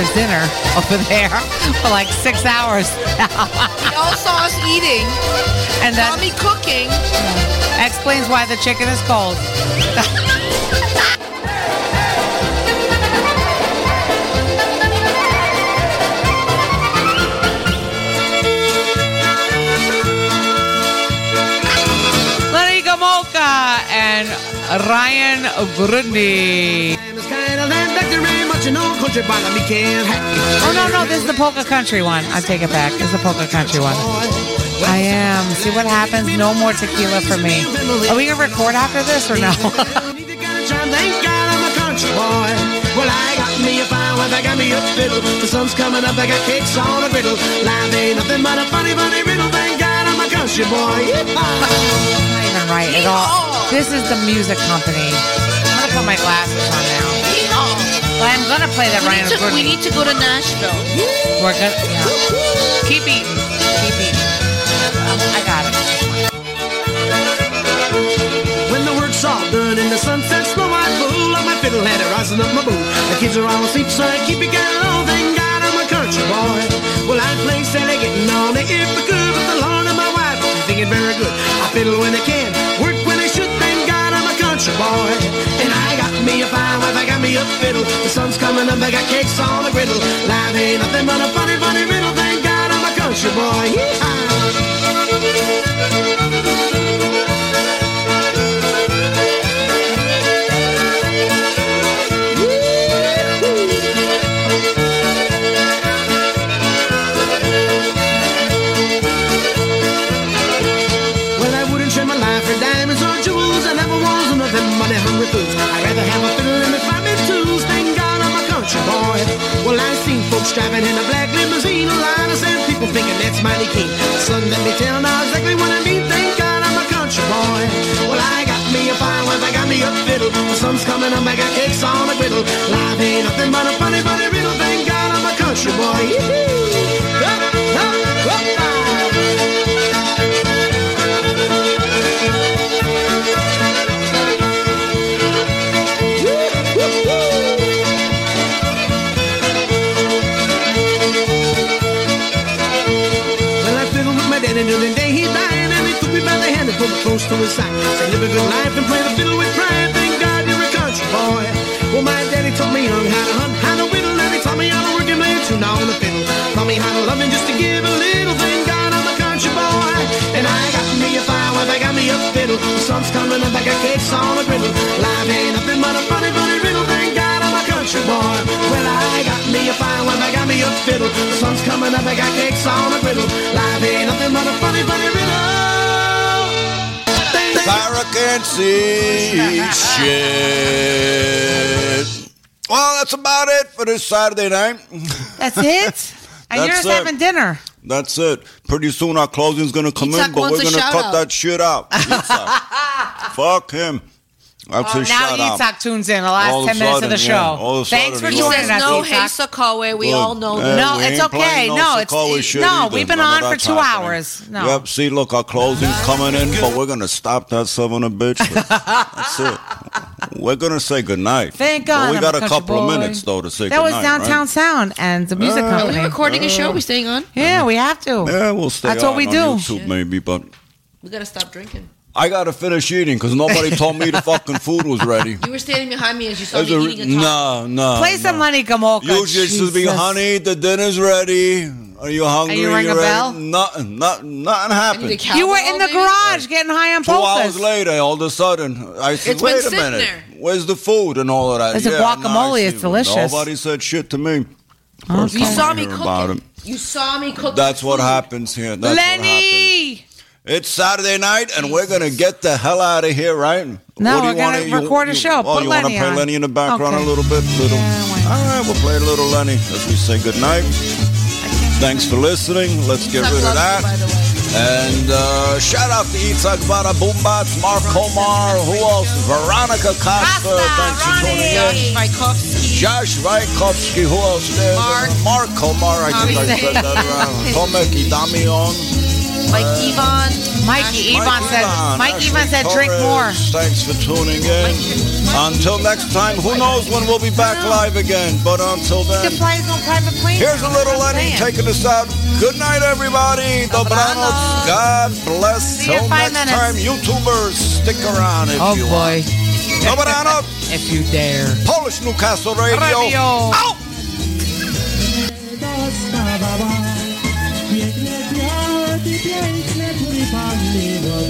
There's dinner over there for like six hours. [LAUGHS] We all saw us eating. And that Tommy cooking. explains why the chicken is cold. [LAUGHS] Lenny Gomulka and Ryan Grundy. Oh no, no, this is the polka country one. I take it back. This is the polka country one. I am. See what happens? No more tequila for me. Are we gonna record after this or no? Thank God I'm a country boy. Well, I got me a fine wife, I got me a fiddle. The sun's coming up, I got cakes on a griddle. Life ain't nothing but a funny, funny riddle. Thank God I'm a country boy. not even right at all. This is the music company. I'm gonna put my glasses on now. Well, I'm gonna play that We Ryan need, to, we need to go to Nashville. We're gonna yeah. keep eating. Keep eating. Um, I got it. When the work's all done and the sun sets the white bull on my fiddle head rising up my boom. The kids are all asleep, so I keep it getting low. Thank God I'm a country boy. Well, I'd play Sally getting on it if I could, but the Lord and my wife are thinking very good. I fiddle when I can, country boy. And I got me a fine wife, I got me a fiddle. The sun's coming up, I got cakes on the griddle. Life ain't nothing but a funny, funny riddle. Thank God I'm a country boy. Well, hungry fools. I'd rather have a fiddle five me tools. Thank God I'm a country boy. Well, I've seen folks driving in a black limousine. A lot of sad people thinking that's mighty keen. Son, let me tell now exactly what I mean. Thank God I'm a country boy. Well, I got me a fine wife, I got me a fiddle. The sun's coming up, I got cakes on the griddle. Life ain't nothing but a funny, funny riddle. Thank God I'm a country boy. Yee-hoo. Up, up, up, close to his side. Said, live a good life and play the fiddle with pride. Thank God you're a country boy. Well, my daddy taught me young how to hunt, how to whittle, and he taught me how to work and play a tune on the fiddle. Taught me how to love and just to give a little. Thank God I'm a country boy, and I got me a fire wife, I got me a fiddle. The sun's coming up, I got cakes on a griddle. Life ain't nothing but a funny, funny riddle. Thank God I'm a country boy. Well, I got me a fire wife, I got me a fiddle. The sun's coming up, I got cakes on a griddle. Life ain't nothing but a funny, funny riddle. Sarah can't see shit. Well, that's about it for this Saturday night. That's it? And you're just it. having dinner. That's it. Pretty soon our closing's gonna come Itzhak in, but we're gonna cut out. that shit out. [LAUGHS] Fuck him. That's his now shout out. Tunes in the last All 10 a minutes of the sudden, yeah. show. All of Thanks for he joining us. No Itzhak. Hesa we Good. all know that. No, we it's okay. no No, it's no. either. We've been None on for two happening. hours. No. Yep. See, look, our closing's [LAUGHS] coming in, but we're gonna stop that son of a bitch. [LAUGHS] That's it. We're gonna say goodnight. Thank God. But we I'm got a a country couple of minutes though to say That was goodnight, Downtown right? Sound and the music Yeah. company. Are we recording a show? We staying on? Yeah, we have to. Yeah, we'll stay That's what we do. YouTube maybe, but We gotta stop drinking. I gotta finish eating because nobody told me the [LAUGHS] fucking food was ready. You were standing behind me as you saw There's me a- eating a taco. no, no. Play some Lenny Gomulka. You just to be, Jesus. honey, the dinner's ready. Are you hungry? Are you ring a ready? bell? Nothing, nothing, nothing happened. You were in the garage getting high on Two polkas. hours later, all of a sudden, I said, It's been "Wait a minute, there. where's the food and all of that?" There's a Yeah, no, I guacamole, see. it's delicious. Nobody said shit to me. Okay. You saw me hear about cooking. it. You saw me cooking. That's what happens here. That's what happens. Lenny! It's Saturday night, and we're gonna get the hell out of here, right? No, What do we're you gonna wanna- you- record a you- show. Oh, Put you want to play. Lenny in the background Okay. a little bit? Little. All right, we'll play a little Lenny as we say goodnight. Thanks for listening. Let's get rid of that. And uh, shout out to Itzhak Bada Boombats, Mark Komar, who else? Veronica Costa, thanks for tuning in. Josh Vykovsky, who else there? Mark. Mark Komar, I think I said that right. [LAUGHS] Tomek Idamion. Mike Yvonne. Mikey Yvonne said, Mike Ashley Yvonne said, drink more. Thanks for tuning in. Until next time, who knows when we'll be back live again. But until You then, can fly his private plane. here's a little Lenny taking us out. Good night, everybody. Dobranoc. God bless. See Till next time, YouTubers, stick around if oh, you want. Oh, boy. want. Dobranoc. [LAUGHS] If you dare. Polish Newcastle Radio. Radio. Out. Piękne